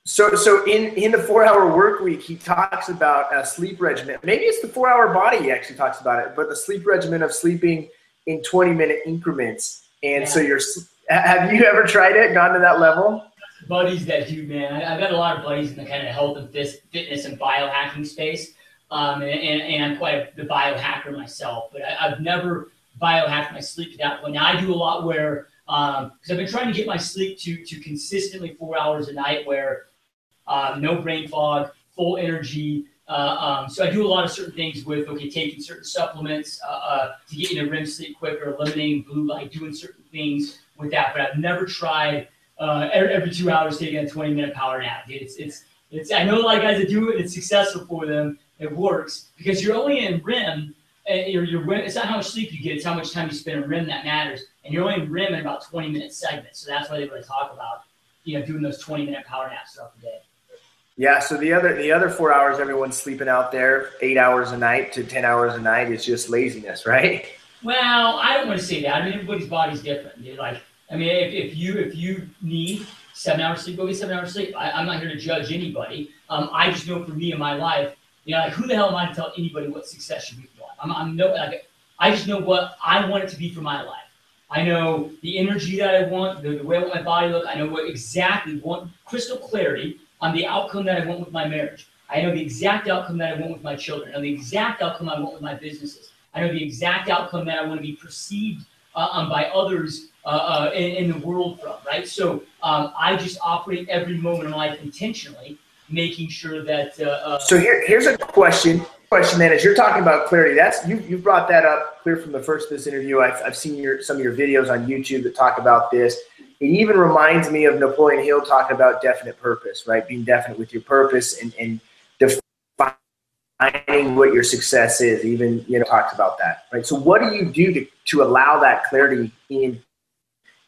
So, so in in the Four Hour Work Week, he talks about a sleep regimen. Maybe it's the Four Hour Body. He actually talks about it, but the sleep regimen of sleeping in twenty minute increments. And yeah. so you're. Have you ever tried it? Gone to that level? buddies that do, man. I, have got a lot of buddies in the kind of health and fitness and biohacking space. Um, and, and, and, I'm quite a, the biohacker myself, but I, have never biohacked my sleep to that point. Now I do a lot where, because um, I've been trying to get my sleep to, to consistently four hours a night where um, no brain fog, full energy. Uh, um, so I do a lot of certain things with, okay, taking certain supplements uh, uh, to get into REM sleep quicker, eliminating blue light, doing certain things with that, but I've never tried uh, every, every, two hours taking a 20 minute power nap. It's, it's, it's, I know a lot of guys that do it, it's successful for them, it works because you're only in REM. And you're, you're, it's not how much sleep you get, it's how much time you spend in REM that matters. And you're only REM in about 20 minute segments. So that's why they really talk about, you know, doing those 20 minute power naps throughout the day. Yeah, so the other the other four hours everyone's sleeping out there, eight hours a night to ten hours a night is just laziness, <laughs> right? Well, I don't want to say that. I mean, everybody's body's different. Dude. Like I mean, if, if you if you need seven hours sleep, go get seven hours sleep. I, am not here to judge anybody. Um, I just know for me in my life, you know, like who the hell am I to tell anybody what success should be? I'm, I'm no, like, I just know what I want it to be for my life. I know the energy that I want, the, the way I want my body to look. I know what exactly want crystal clarity on the outcome that I want with my marriage. I know the exact outcome that I want with my children. I know the exact outcome I want with my businesses. I know the exact outcome that I want to be perceived uh, um, by others uh, uh, in, in, the world from, right? So um, I just operate every moment of life intentionally, making sure that. Uh, uh, so here, here's a question. Question then, as you're talking about clarity, that's you you brought that up clear from the first of this interview. I've, I've seen your some of your videos on YouTube that talk about this. It even reminds me of Napoleon Hill talking about definite purpose, right? Being definite with your purpose and, and defining what your success is. Even you know talks about that, right? So what do you do to to allow that clarity in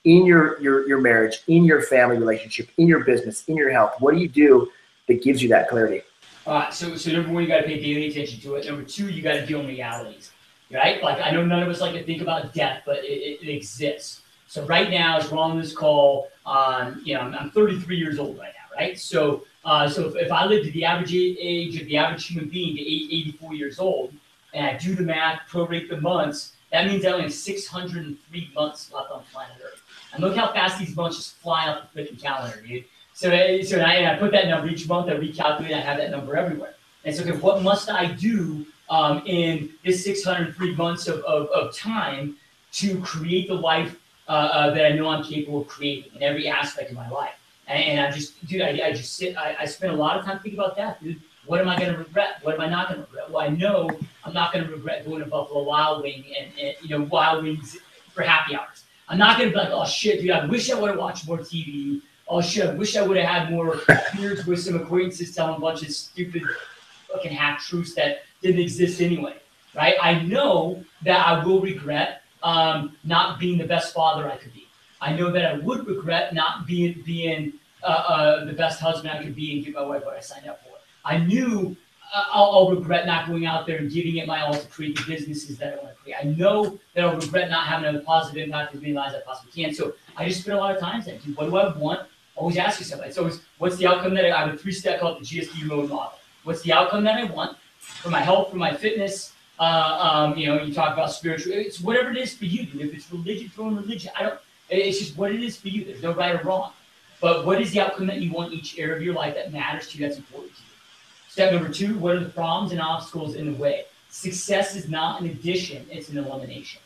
in your, your, your marriage, in your family relationship, in your business, in your health? What do you do that gives you that clarity? Uh, so, so number one, you got to pay daily attention to it. Number two, you got to deal in realities, right? Like I know none of us like to think about death, but it, it, exists. So right now, as we're on this call, um, you know, I'm, I'm 33 years old right now, right? So, uh, so if, if I live to the average age of the average human being to 84 years old, and I do the math, prorate the months, that means I only have 603 months left on planet Earth. And look how fast these months just fly off the freaking calendar, dude. So, so I, I, put that number each month, I recalculate, I have that number everywhere. And so, okay, what must I do um, in this 603 months of, of, of time to create the life uh, uh, that I know I'm capable of creating in every aspect of my life? And, and I just, dude, I, I just sit, I, I spend a lot of time thinking about that, dude. What am I going to regret? What am I not going to regret? Well, I know I'm not going to regret going to Buffalo Wild Wing and, and you know Wild Wings for happy hours. I'm not gonna be like, oh shit, dude, I wish I would have watched more TV. Oh shit, I wish I would have had more <laughs> beers with some acquaintances telling a bunch of stupid fucking half truths that didn't exist anyway. Right? I know that I will regret um, not being the best father I could be. I know that I would regret not being being uh, uh, the best husband I could be and give my wife what I signed up for. I knew I'll, I'll, regret not going out there and giving it my all to create the businesses that I want to create. I know that I'll regret not having a positive impact as many lives as I possibly can. So I just spend a lot of time saying, what do I want? Always ask yourself. It's always, what's the outcome that I, I have a three-step called the GSD mode model. What's the outcome that I want for my health, for my fitness? Uh, um, you know, you talk about spiritual. It's whatever it is for you. If it's religion, throw in religion. I don't. It's just what it is for you. There's no right or wrong. But what is the outcome that you want each area of your life that matters to you, that's important to you? Step number two, what are the problems and obstacles in the way? Success is not an addition, it's an elimination,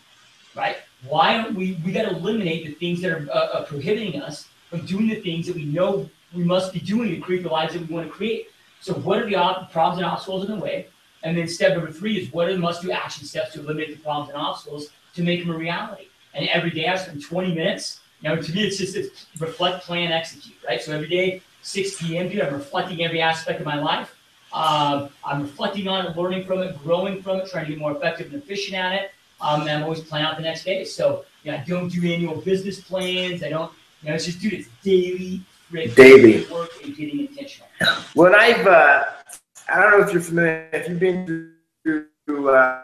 right? Why don't we, we got to eliminate the things that are uh, uh, prohibiting us from doing the things that we know we must be doing to create the lives that we want to create. So what are the problems and obstacles in the way? And then step number three is what are the must-do action steps to eliminate the problems and obstacles to make them a reality? And every day I spend 20 minutes. Know, to me, it's just it's reflect, plan, execute, right? So every day, 6 p.m. Dude, I'm reflecting every aspect of my life. Um, I'm reflecting on it, learning from it, growing from it, trying to get more effective and efficient at it. Um, and I'm always planning out the next day. So I don't do annual business plans. I don't, it's just, dude, it's daily, daily work and getting intentional. When I've, uh, I don't know if you're familiar, if you've been through uh,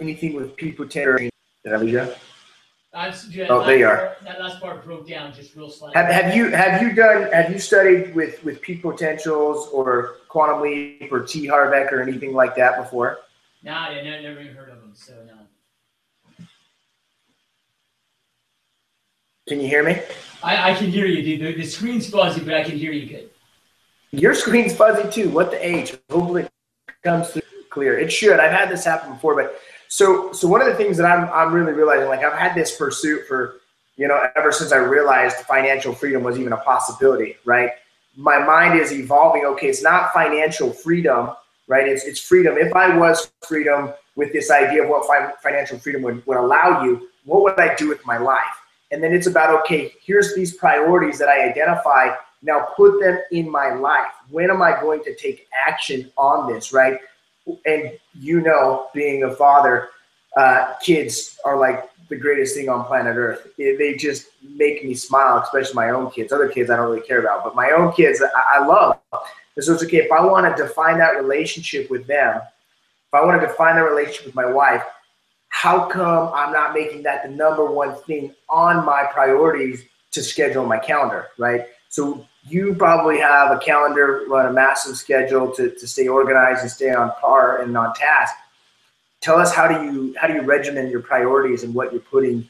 anything with people tendering, did I lose you? yeah, oh, there you are. Part, that last part broke down just real slightly. Have, have you have you done have you studied with with peak potentials or quantum leap or T Harv or anything like that before? No, I never even heard of them. So no. Can you hear me? I, I can hear you, dude. The, the screen's fuzzy, but I can hear you good. Your screen's fuzzy too. What the age? Hopefully it comes through clear. It should. I've had this happen before, but so so one of the things that I'm I'm really realizing, like I've had this pursuit for you know ever since I realized financial freedom was even a possibility, right? My mind is evolving. Okay, it's not financial freedom, right? It's it's freedom. If I was freedom with this idea of what fi- financial freedom would, would allow you, what would I do with my life? And then it's about okay, here's these priorities that I identify. Now put them in my life. When am I going to take action on this, right? and you know, being a father, uh, kids are like the greatest thing on planet Earth. They just make me smile, especially my own kids. Other kids I don't really care about, but my own kids I, I love. And so it's okay if I want to define that relationship with them. If I want to define that relationship with my wife, how come I'm not making that the number one thing on my priorities to schedule my calendar, right? So you probably have a calendar, run a massive schedule to, to stay organized and stay on par and on task. Tell us how do you how do you regiment your priorities and what you're putting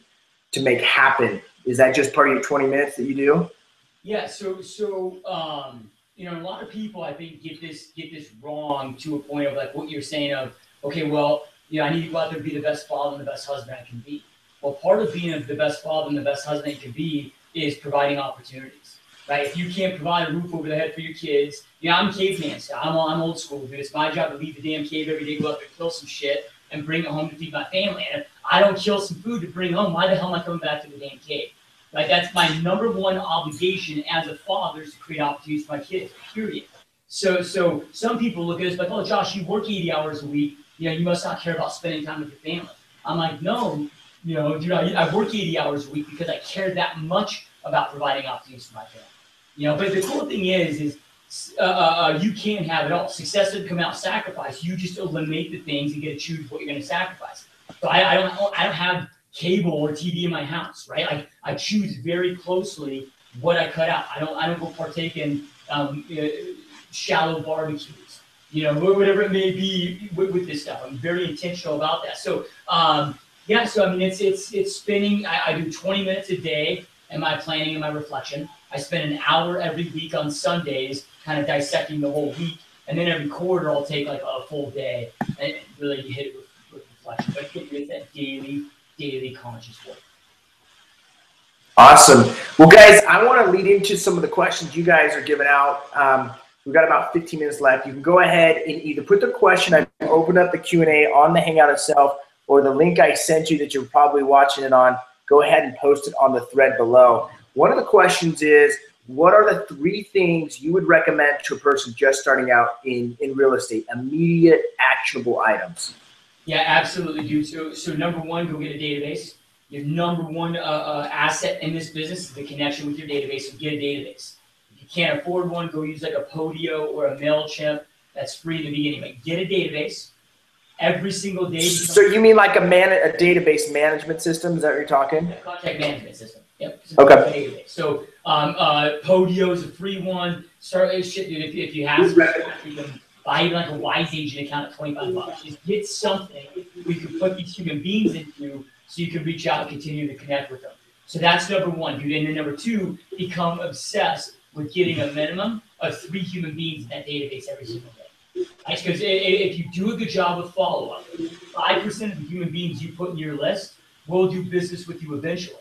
to make happen? Is that just part of your 20 minutes that you do? Yeah, so so um, you know, a lot of people I think get this get this wrong to a point of like what you're saying of okay, well, you know, I need to go out there and be the best father and the best husband I can be. Well, part of being the best father and the best husband you can be is providing opportunities right? If you can't provide a roof over the head for your kids, you know, I'm caveman so I'm, I'm old school, dude. It's my job to leave the damn cave every day, go out there, kill some shit, and bring it home to feed my family. And if I don't kill some food to bring home, why the hell am I coming back to the damn cave? Right? That's my number one obligation as a father is to create opportunities for my kids, period. So, so some people look at us like, oh, Josh, you work 80 hours a week. You know, you must not care about spending time with your family. I'm like, no, you know, dude, I, I work 80 hours a week because I care that much about providing opportunities for my family. You know, but the cool thing is, is uh, uh, uh, you can't have it all. Success doesn't come out sacrifice. You just eliminate the things and get to choose what you're going to sacrifice. So I, I, don't, I don't have cable or TV in my house, right? I, I choose very closely what I cut out. I don't, I don't go partake in um, uh, shallow barbecues, you know, whatever it may be with, with, this stuff. I'm very intentional about that. So, um, yeah, so I mean, it's it's it's spinning. I, I do 20 minutes a day in my planning and my reflection. I spend an hour every week on Sundays, kind of dissecting the whole week, and then every quarter I'll take like a full day and really hit it with, with reflection. But it is that daily, daily conscious work. Awesome. Well, guys, I want to lead into some of the questions you guys are giving out. Um, we've got about 15 minutes left. You can go ahead and either put the question, I open up the Q&A on the Hangout itself, or the link I sent you that you're probably watching it on, go ahead and post it on the thread below. One of the questions is, what are the three things you would recommend to a person just starting out in, in real estate? Immediate actionable items. Yeah, absolutely, dude. So, so number one, go get a database. Your number one uh, uh, asset in this business is the connection with your database. So get a database. You can't afford one, go use like a Podio or a Mailchimp. That's free in the beginning. But get a database every single day. So you mean like a man a database management system? Is that what you're talking? Yeah, contact management system. Yep. Okay. So um, uh, Podio is a free one. Start shit, dude. If, if you have some, buy even like a Wise Agent account at 25 bucks. Just get something we can put these human beings into so you can reach out and continue to connect with them. So that's number one, dude. And then number two, become obsessed with getting a minimum of three human beings in that database every single day. Right? Because if you do a good job of follow up, 5% of the human beings you put in your list will do business with you eventually.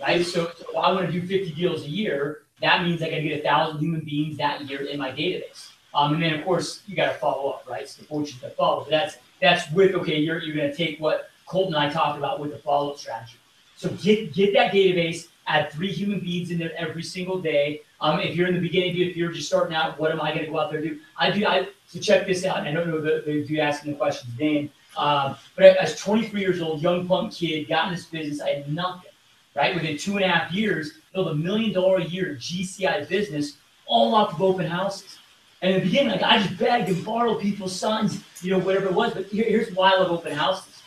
Right? So, so I want to do 50 deals a year. That means I got to get a thousand human beings that year in my database. Um, and then of course you got to follow up, right? It's the fortune that follow. But that's that's with okay. You're you're going to take what Colton and I talked about with the follow up strategy. So get get that database. Add three human beings in there every single day. Um, if you're in the beginning, if you're just starting out, what am I going to go out there and do? I do. I so check this out. I don't know the dude asking the question's name, um, but as 23 years old, young punk kid, got in this business. I had nothing. Right within two and a half years, built a million dollar a year GCI business, all off of open houses. And in the beginning, like I just begged and borrowed people's sons, you know, whatever it was. But here, here's why I love open houses.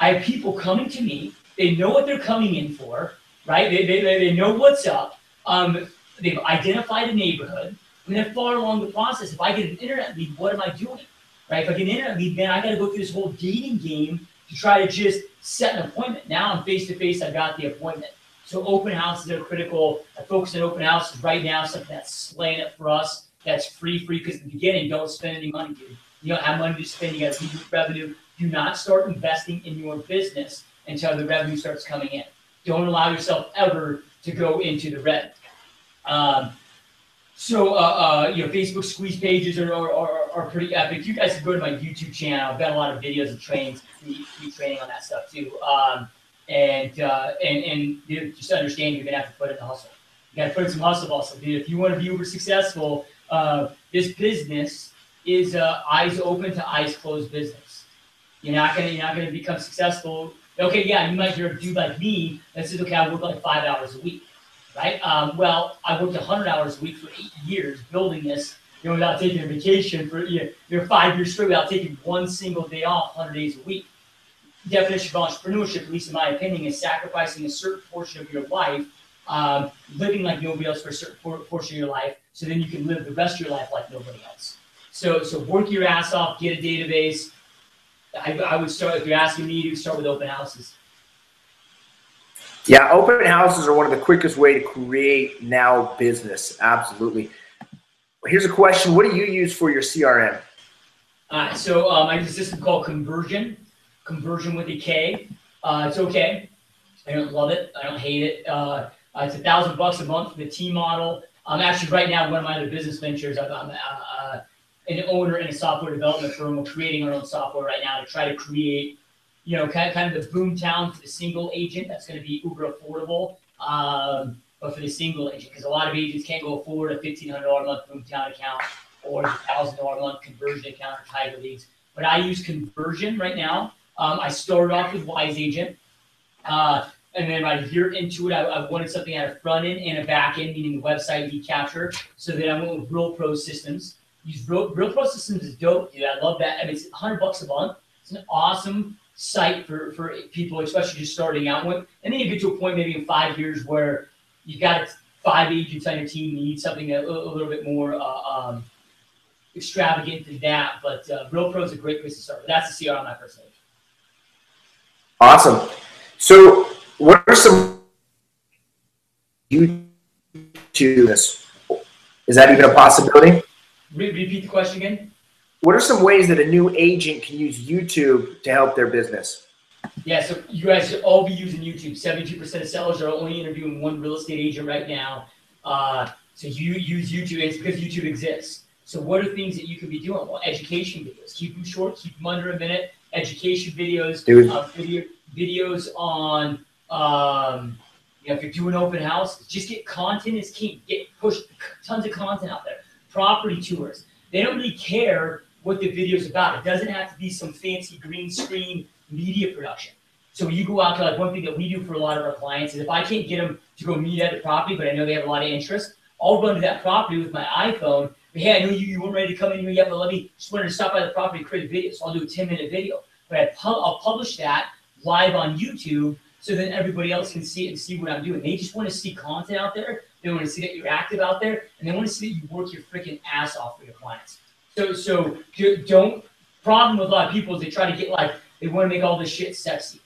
I have people coming to me. They know what they're coming in for, right? They, they, they know what's up. Um, they've identified a neighborhood. And then far along the process, if I get an internet lead, what am I doing? Right? If I get an internet lead, then I got to go through this whole dating game to try to just set an appointment. Now I'm face to face. I've got the appointment. So open houses are critical. I focus on open houses right now, something that's slaying it for us that's free, free, because in the beginning, don't spend any money, dude. You don't have money to spend, you got to revenue. Do not start investing in your business until the revenue starts coming in. Don't allow yourself ever to go into the red. Um, so, uh, uh, you know, Facebook squeeze pages are, are, are, are, pretty epic. You guys can go to my YouTube channel. I've got a lot of videos and trainings, free, training on that stuff too. Um, and, uh, and, and just understand you're going to have to put in the hustle. You got to put in some hustle also. Dude, if you want to be uber successful, uh, this business is uh, eyes open to eyes closed business. You're not gonna you're not gonna become successful. Okay, yeah, you might hear a dude like me that says, okay, I work like five hours a week, right? Um, well, I worked 100 hours a week for eight years building this, you know, without taking a vacation for you know, five years straight without taking one single day off, 100 days a week. Definition of entrepreneurship, at least in my opinion, is sacrificing a certain portion of your life, um, living like nobody else for a certain portion of your life, so then you can live the rest of your life like nobody else. So, so work your ass off, get a database. I, I would start, if you're asking me, to start with open houses. Yeah, open houses are one of the quickest way to create now business. Absolutely. Here's a question: What do you use for your CRM? Uh, so um, I use a system called Kunversion. Kunversion with a K. Uh, it's okay. I don't love it. I don't hate it. Uh, it's a thousand bucks a month for the T model. I'm actually right now one of my other business ventures. I'm, I'm uh, an owner in a software development firm. We're creating our own software right now to try to create, you know, kind of, kind of the Boomtown for the single agent. That's going to be uber affordable, um, but for the single agent, because a lot of agents can't go afford a fifteen hundred dollar a month Boomtown account or a thousand dollar a month Kunversion account or tiger leads. But I use Kunversion right now. Um, I started off with Wise Agent. Uh, and then right here into it, I, I wanted something at a front end and a back end, meaning the website lead capture. So then I went with Real Pro Systems. Use Real, Real Pro Systems is dope, dude. I love that. I mean, it's 100 bucks a month. It's an awesome site for, for people, especially just starting out with. And then you get to a point maybe in five years where you've got five agents on your team, you need something a, a little bit more uh, um, extravagant than that. But uh, Real Pro is a great place to start. But that's the CR on my first page. Awesome. So what are some you YouTube this? Is that even a possibility? Repeat the question again. What are some ways that a new agent can use YouTube to help their business? Yeah, so you guys should all be using YouTube. 72% of sellers are only interviewing one real estate agent right now. Uh, so you use YouTube, it's because YouTube exists. So what are things that you could be doing? Well, education videos. Keep them short, keep them under a minute. Education videos, uh, video, videos on um, you know, if you're doing open house, just get content is king. Get push tons of content out there. Property tours. They don't really care what the video's about. It doesn't have to be some fancy green screen media production. So you go out to like one thing that we do for a lot of our clients is if I can't get them to go meet at the property, but I know they have a lot of interest, I'll run to that property with my iPhone. But hey, I know you, you weren't ready to come in here yet, but let me just wanted to stop by the property and create a video. So I'll do a 10 minute video. But I pu- I'll publish that live on YouTube so then everybody else can see it and see what I'm doing. They just want to see content out there. They want to see that you're active out there, and they want to see that you work your freaking ass off for your clients. So so don't problem with a lot of people is they try to get like they want to make all this shit sexy,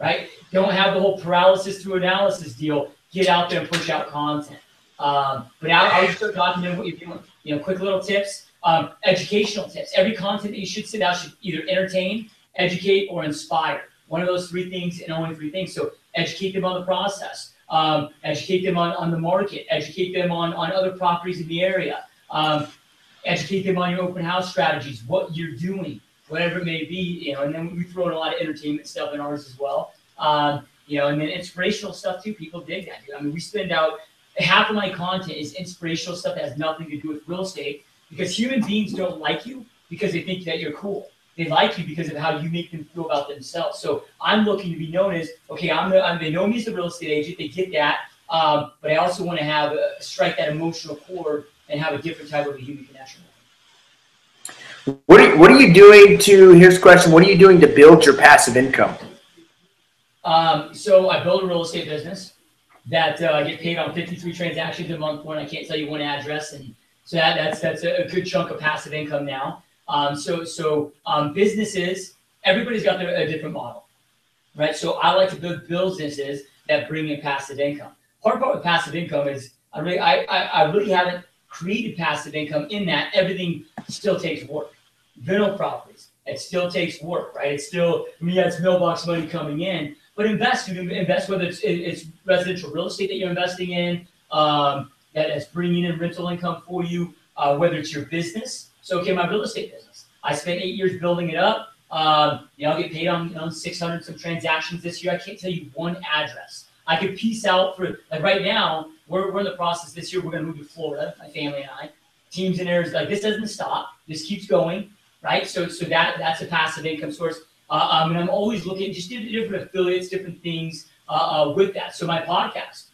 right? Don't have the whole paralysis through analysis deal. Get out there and push out content. Um, but now I was start documenting what you're doing. You know, quick little tips, um, educational tips. Every content that you should send out should either entertain, educate, or inspire. One of those three things and only three things. So educate them on the process, um, educate them on, on the market, educate them on, on other properties in the area, um, educate them on your open house strategies, what you're doing, whatever it may be, you know, and then we throw in a lot of entertainment stuff in ours as well. Um, you know, and then inspirational stuff too. People dig that. Dude. I mean, we spend out half of my content is inspirational stuff that has nothing to do with real estate because human beings don't like you because they think that you're cool. They like you because of how you make them feel about themselves. So I'm looking to be known as okay. I'm the I'm, they know me as the real estate agent. They get that, um, but I also want to have a, strike that emotional chord and have a different type of a human connection. What are, what are you doing to? Here's a question. What are you doing to build your passive income? Um, so I build a real estate business that uh, I get paid on 53 transactions a month when I can't tell you one address, and so that, that's that's a good chunk of passive income now. Um, so so um, businesses, everybody's got their, a different model, right? So I like to build businesses that bring in passive income. Part part with passive income is I really I, I, I really haven't created passive income in that everything still takes work. Rental properties, it still takes work, right? It's still I mean, yeah, it's mailbox money coming in, but invest. You invest whether it's it's residential real estate that you're investing in, um, that is bringing in rental income for you, uh, whether it's your business. So, okay, my real estate business. I spent eight years building it up. Um, you know, I'll get paid on know 600 some transactions this year. I can't tell you one address. I could piece out for like right now. We're, we're in the process this year. We're going to move to Florida, my family and I. Teams in is like this doesn't stop. This keeps going, right? So so that that's a passive income source. Uh, um, and I'm always looking just different affiliates, different things uh, uh, with that. So my podcast,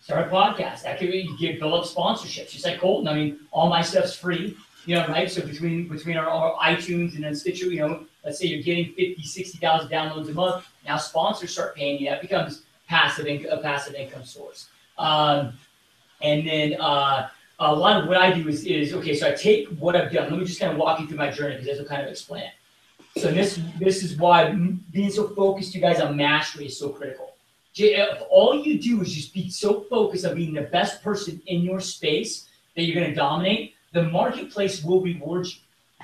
start a podcast. That could be get build up sponsorships. Just like Colton. I mean, all my stuff's free. You know, right? So between between our, our iTunes and then Stitcher, you know, let's say you're getting 50, 60,000 downloads a month. Now sponsors start paying you. That becomes passive income, a passive income source. Um, and then uh, a lot of what I do is, is okay. So I take what I've done. Let me just kind of walk you through my journey because this will kind of explain it. So this this is why being so focused, you guys, on mastery is so critical. If all you do is just be so focused on being the best person in your space that you're going to dominate, the marketplace will reward you.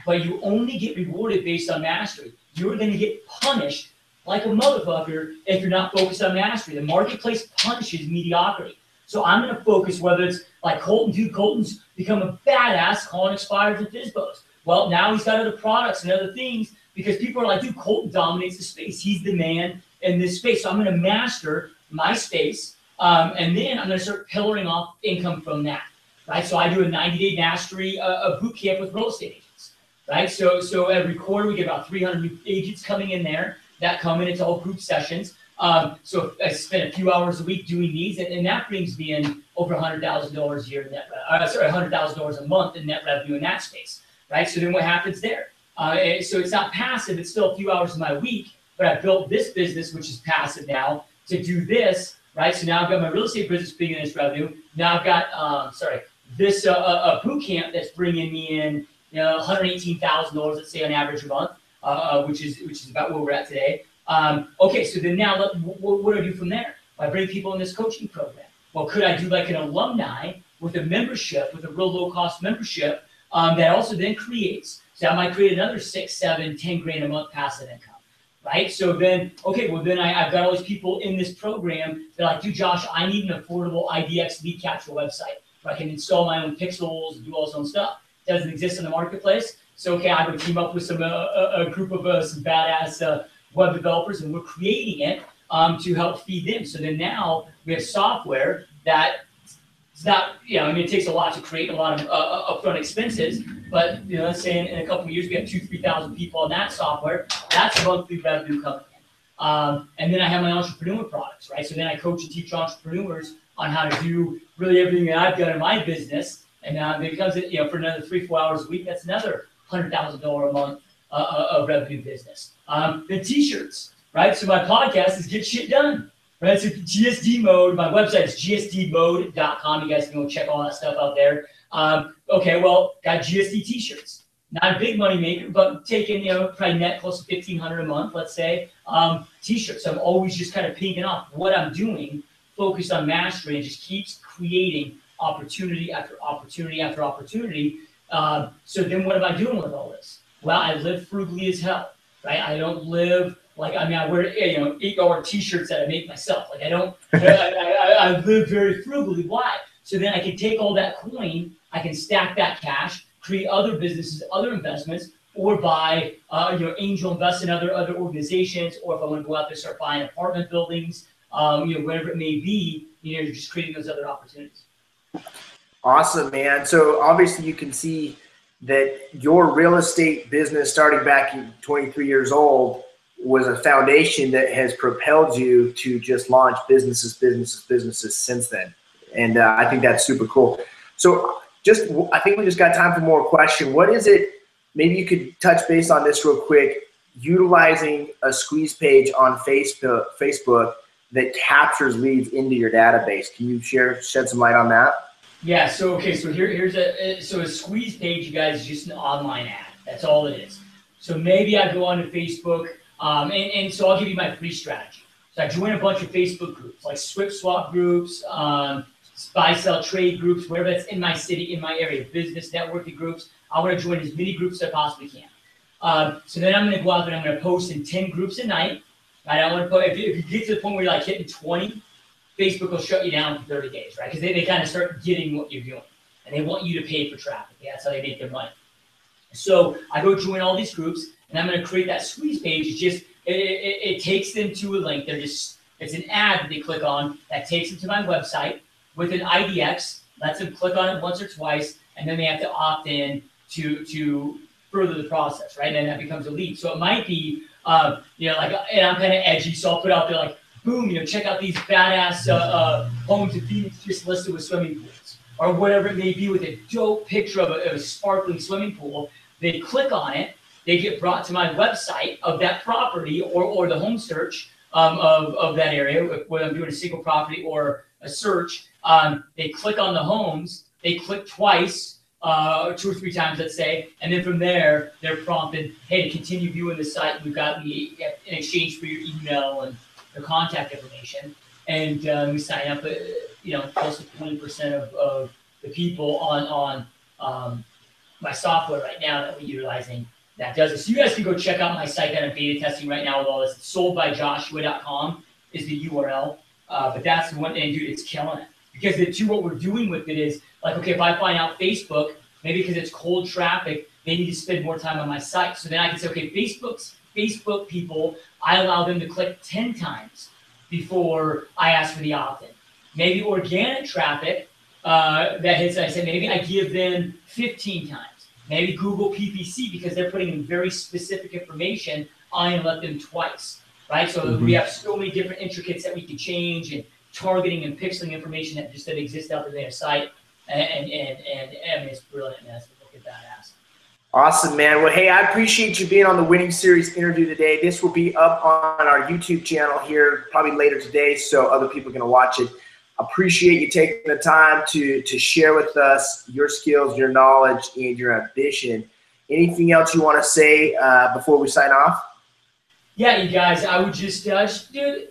But you only get rewarded based on mastery. You're going to get punished like a motherfucker if you're not focused on mastery. The marketplace punishes mediocrity. So I'm going to focus whether it's like Colton, dude, Colton's become a badass calling expires and FSBOs. Well, now he's got other products and other things because people are like, dude, Colton dominates the space. He's the man in this space. So I'm going to master my space. Um, and then I'm going to start pillaring off income from that. Right. So I do a 90 day mastery uh, boot camp with real estate agents. Right. So, so every quarter we get about 300 new agents coming in there that come in. It's all group sessions. Um, so I spend a few hours a week doing these, and, and that brings me in over $100,000 a year in net, uh, sorry, $100,000 a month in net revenue in that space, right? So then what happens there? Uh, so it's not passive, it's still a few hours of my week, but I built this business, which is passive now, to do this, right? So now I've got my real estate business bringing in this revenue. Now I've got, um, sorry, this uh, a, a boot camp that's bringing me in, you know, $118,000, let's say on average a month, uh, uh, which is which is about where we're at today. Um, okay, so then now let, what, what do I do from there? I bring people in this coaching program. Well, could I do like an alumni with a membership, with a real low cost membership um, that also then creates so I might create another six, seven, ten grand a month passive income, right? So then, okay, well then I, have got all these people in this program. They're like, dude, Josh, I need an affordable IDX lead capture website where I can install my own pixels and do all this own stuff. It doesn't exist in the marketplace. So okay, I would team up with some uh, a, a, group of uh, some badass uh, web developers, and we're creating it um, to help feed them. So then now we have software that it's not, you know, I mean, it takes a lot to create a lot of uh, uh upfront expenses, but, you know, let's say in, in a couple of years, we have two, 3,000 people on that software. That's monthly revenue coming in. Um, and then I have my entrepreneur products, right? So then I coach and teach entrepreneurs on how to do really everything that I've done in my business. And now it becomes, you know, for another three, four hours a week, that's another $100,000 a month uh, uh, of revenue business. Um, the t-shirts, right? So my podcast is Get Shit Done. Right, so GSD mode. My website is gsdmode.com. You guys can go check all that stuff out there. Um, okay, well, got GSD t-shirts. not a big money maker, but taking, you know, probably net close to 1500 a month, let's say, um, t-shirts. I'm always just kind of picking off what I'm doing, focused on mastery, and just keeps creating opportunity after opportunity after opportunity. Um, so then what am I doing with all this? Well, I live frugally as hell, right? I don't live like, I mean, I wear, you know, $8 t-shirts that I make myself. Like I don't, <laughs> I, I, I live very frugally. Why? So then I can take all that coin, I can stack that cash, create other businesses, other investments, or buy, uh, you know, angel invest in other other organizations, or if I want to go out there and start buying apartment buildings, um, you know, whatever it may be, you know, you're just creating those other opportunities. Awesome, man. So obviously you can see that your real estate business starting back in 23 years old was a foundation that has propelled you to just launch businesses, businesses, businesses since then. And uh, I think that's super cool. So just, I think we just got time for more question. What is it? Maybe you could touch base on this real quick. Utilizing a squeeze page on Facebook, Facebook that captures leads into your database. Can you share shed some light on that? Yeah. So okay. So here, here's a so a squeeze page, you guys, is just an online ad. That's all it is. So maybe I go onto Facebook, um, and, and so I'll give you my free strategy. So I join a bunch of Facebook groups, like Swift Swap groups, um, buy sell trade groups, wherever that's in my city, in my area, business networking groups. I want to join as many groups as I possibly can. Um, so then I'm going to go out and I'm going to post in 10 groups a night. Right? I want to put, if you, if you get to the point where you're like hitting 20, Facebook will shut you down for 30 days, right? Because they, they kind of start getting what you're doing and they want you to pay for traffic. That's how they make their money. So I go join all these groups and I'm going to create that squeeze page. It's just, it, it, it takes them to a link. They're just, it's an ad that they click on that takes them to my website with an IDX, lets them click on it once or twice, and then they have to opt in to, to further the process, right? And then that becomes a lead. So it might be, uh, you know, like, and I'm kind of edgy, so I'll put out there like, boom, you know, check out these badass uh, uh, homes in Phoenix just listed with swimming pools or whatever it may be with a dope picture of a, of a sparkling swimming pool. They click on it, they get brought to my website of that property or, or the home search um, of, of that area, whether I'm doing a single property or a search. Um, they click on the homes, they click twice, uh, two or three times, let's say, and then from there, they're prompted, hey, to continue viewing the site, we've got the in exchange for your email and their contact information, and um, we sign up. Uh, you know, close to twenty percent of, of the people on on um, my software right now that we're utilizing that does it. So you guys can go check out my site that I'm beta testing right now with all this. Soldbyjoshua.com is the URL. Uh, but that's the one thing, dude, it's killing it. Because the two, what we're doing with it is like, okay, if I find out Facebook, maybe because it's cold traffic, they need to spend more time on my site. So then I can say, okay, Facebook's Facebook people, I allow them to click 10 times before I ask for the opt-in. Maybe organic traffic uh, that hits, I said, maybe I give them 15 times. Maybe Google PPC because they're putting in very specific information. I let them twice, right? So mm-hmm. we have so many different intricates that we can change and targeting and pixeling information that just that exists out there in their site. And and and, and, and it's brilliant, man. Look at that ass. Awesome, man. Well, hey, I appreciate you being on the Winning Series interview today. This will be up on our YouTube channel here probably later today, so other people to watch it appreciate you taking the time to to share with us your skills, your knowledge, and your ambition. Anything else you want to say uh, before we sign off? Yeah, you guys, I would just, uh, do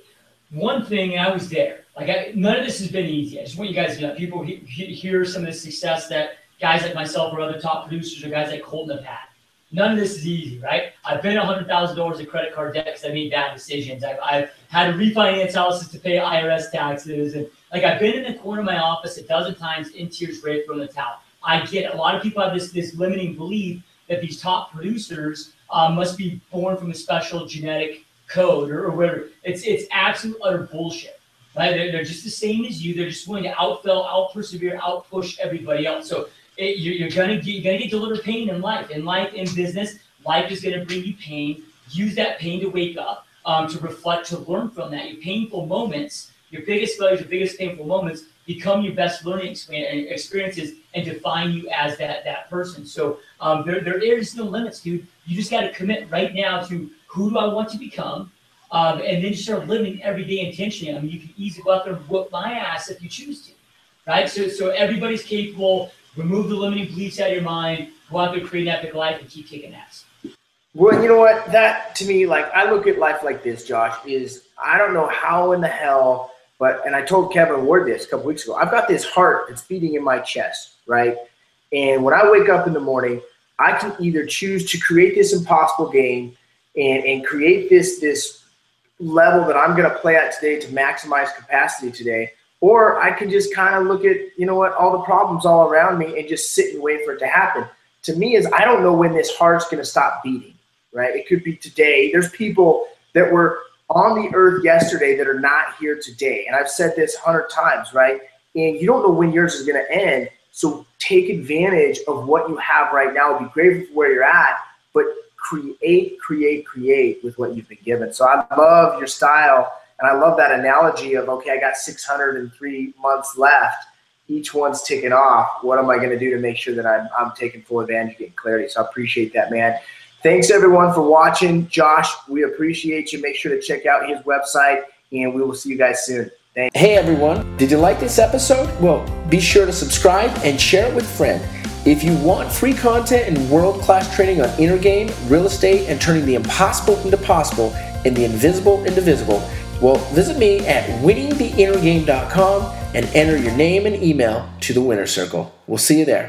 one thing, I was there. Like, I, none of this has been easy. I just want you guys to know. People he, he, hear some of the success that guys like myself or other top producers or guys like Colton have had. None of this is easy, right? I've been $100,000 in credit card debt because I made bad decisions. I've, I've had to refinance houses to pay IRS taxes. And like I've been in the corner of my office a dozen times in tears, to throw the towel. I get a lot of people have this, this limiting belief that these top producers um, must be born from a special genetic code or, or whatever. It's, it's absolute utter bullshit. Right? They're, they're just the same as you. They're just willing to outfill, out persevere, out push everybody else. So it, you're, you're gonna get you're gonna get delivered pain in life. In life, in business, life is gonna bring you pain. Use that pain to wake up, um, to reflect, to learn from that. Your painful moments, your biggest failures, your biggest painful moments become your best learning experiences and define you as that that person. So um, there, there is no limits, dude. You just got to commit right now to who do I want to become, um, and then start living every day intentionally. I mean, you can easily go out there and whoop my ass if you choose to, right? So so everybody's capable remove the limiting beliefs out of your mind, go out there, create an epic life, and keep kicking ass. Well, you know what? That to me, like I look at life like this, Josh, is I don't know how in the hell, but and I told Kevin Ward this a couple weeks ago. I've got this heart that's beating in my chest, right? And when I wake up in the morning, I can either choose to create this impossible game and, and create this this level that I'm gonna play at today to maximize capacity today, or I can just kind of look at, you know what, all the problems all around me and just sit and wait for it to happen. To me, is I don't know when this heart's gonna stop beating right? It could be today. There's people that were on the earth yesterday that are not here today. And I've said this a hundred times, right? And you don't know when yours is going to end. So take advantage of what you have right now. Be grateful for where you're at, but create, create, create with what you've been given. So I love your style. And I love that analogy of, okay, I got 603 months left. Each one's ticking off. What am I going to do to make sure that I'm, I'm taking full advantage, getting clarity? So I appreciate that, man. Thanks everyone for watching. Josh, we appreciate you. Make sure to check out his website, and we will see you guys soon. Thanks. Hey everyone, did you like this episode? Well, be sure to subscribe and share it with a friend. If you want free content and world class training on inner game, real estate, and turning the impossible into possible and the invisible into visible, well, visit me at winningtheinnergame.com and enter your name and email to the winner circle. We'll see you there.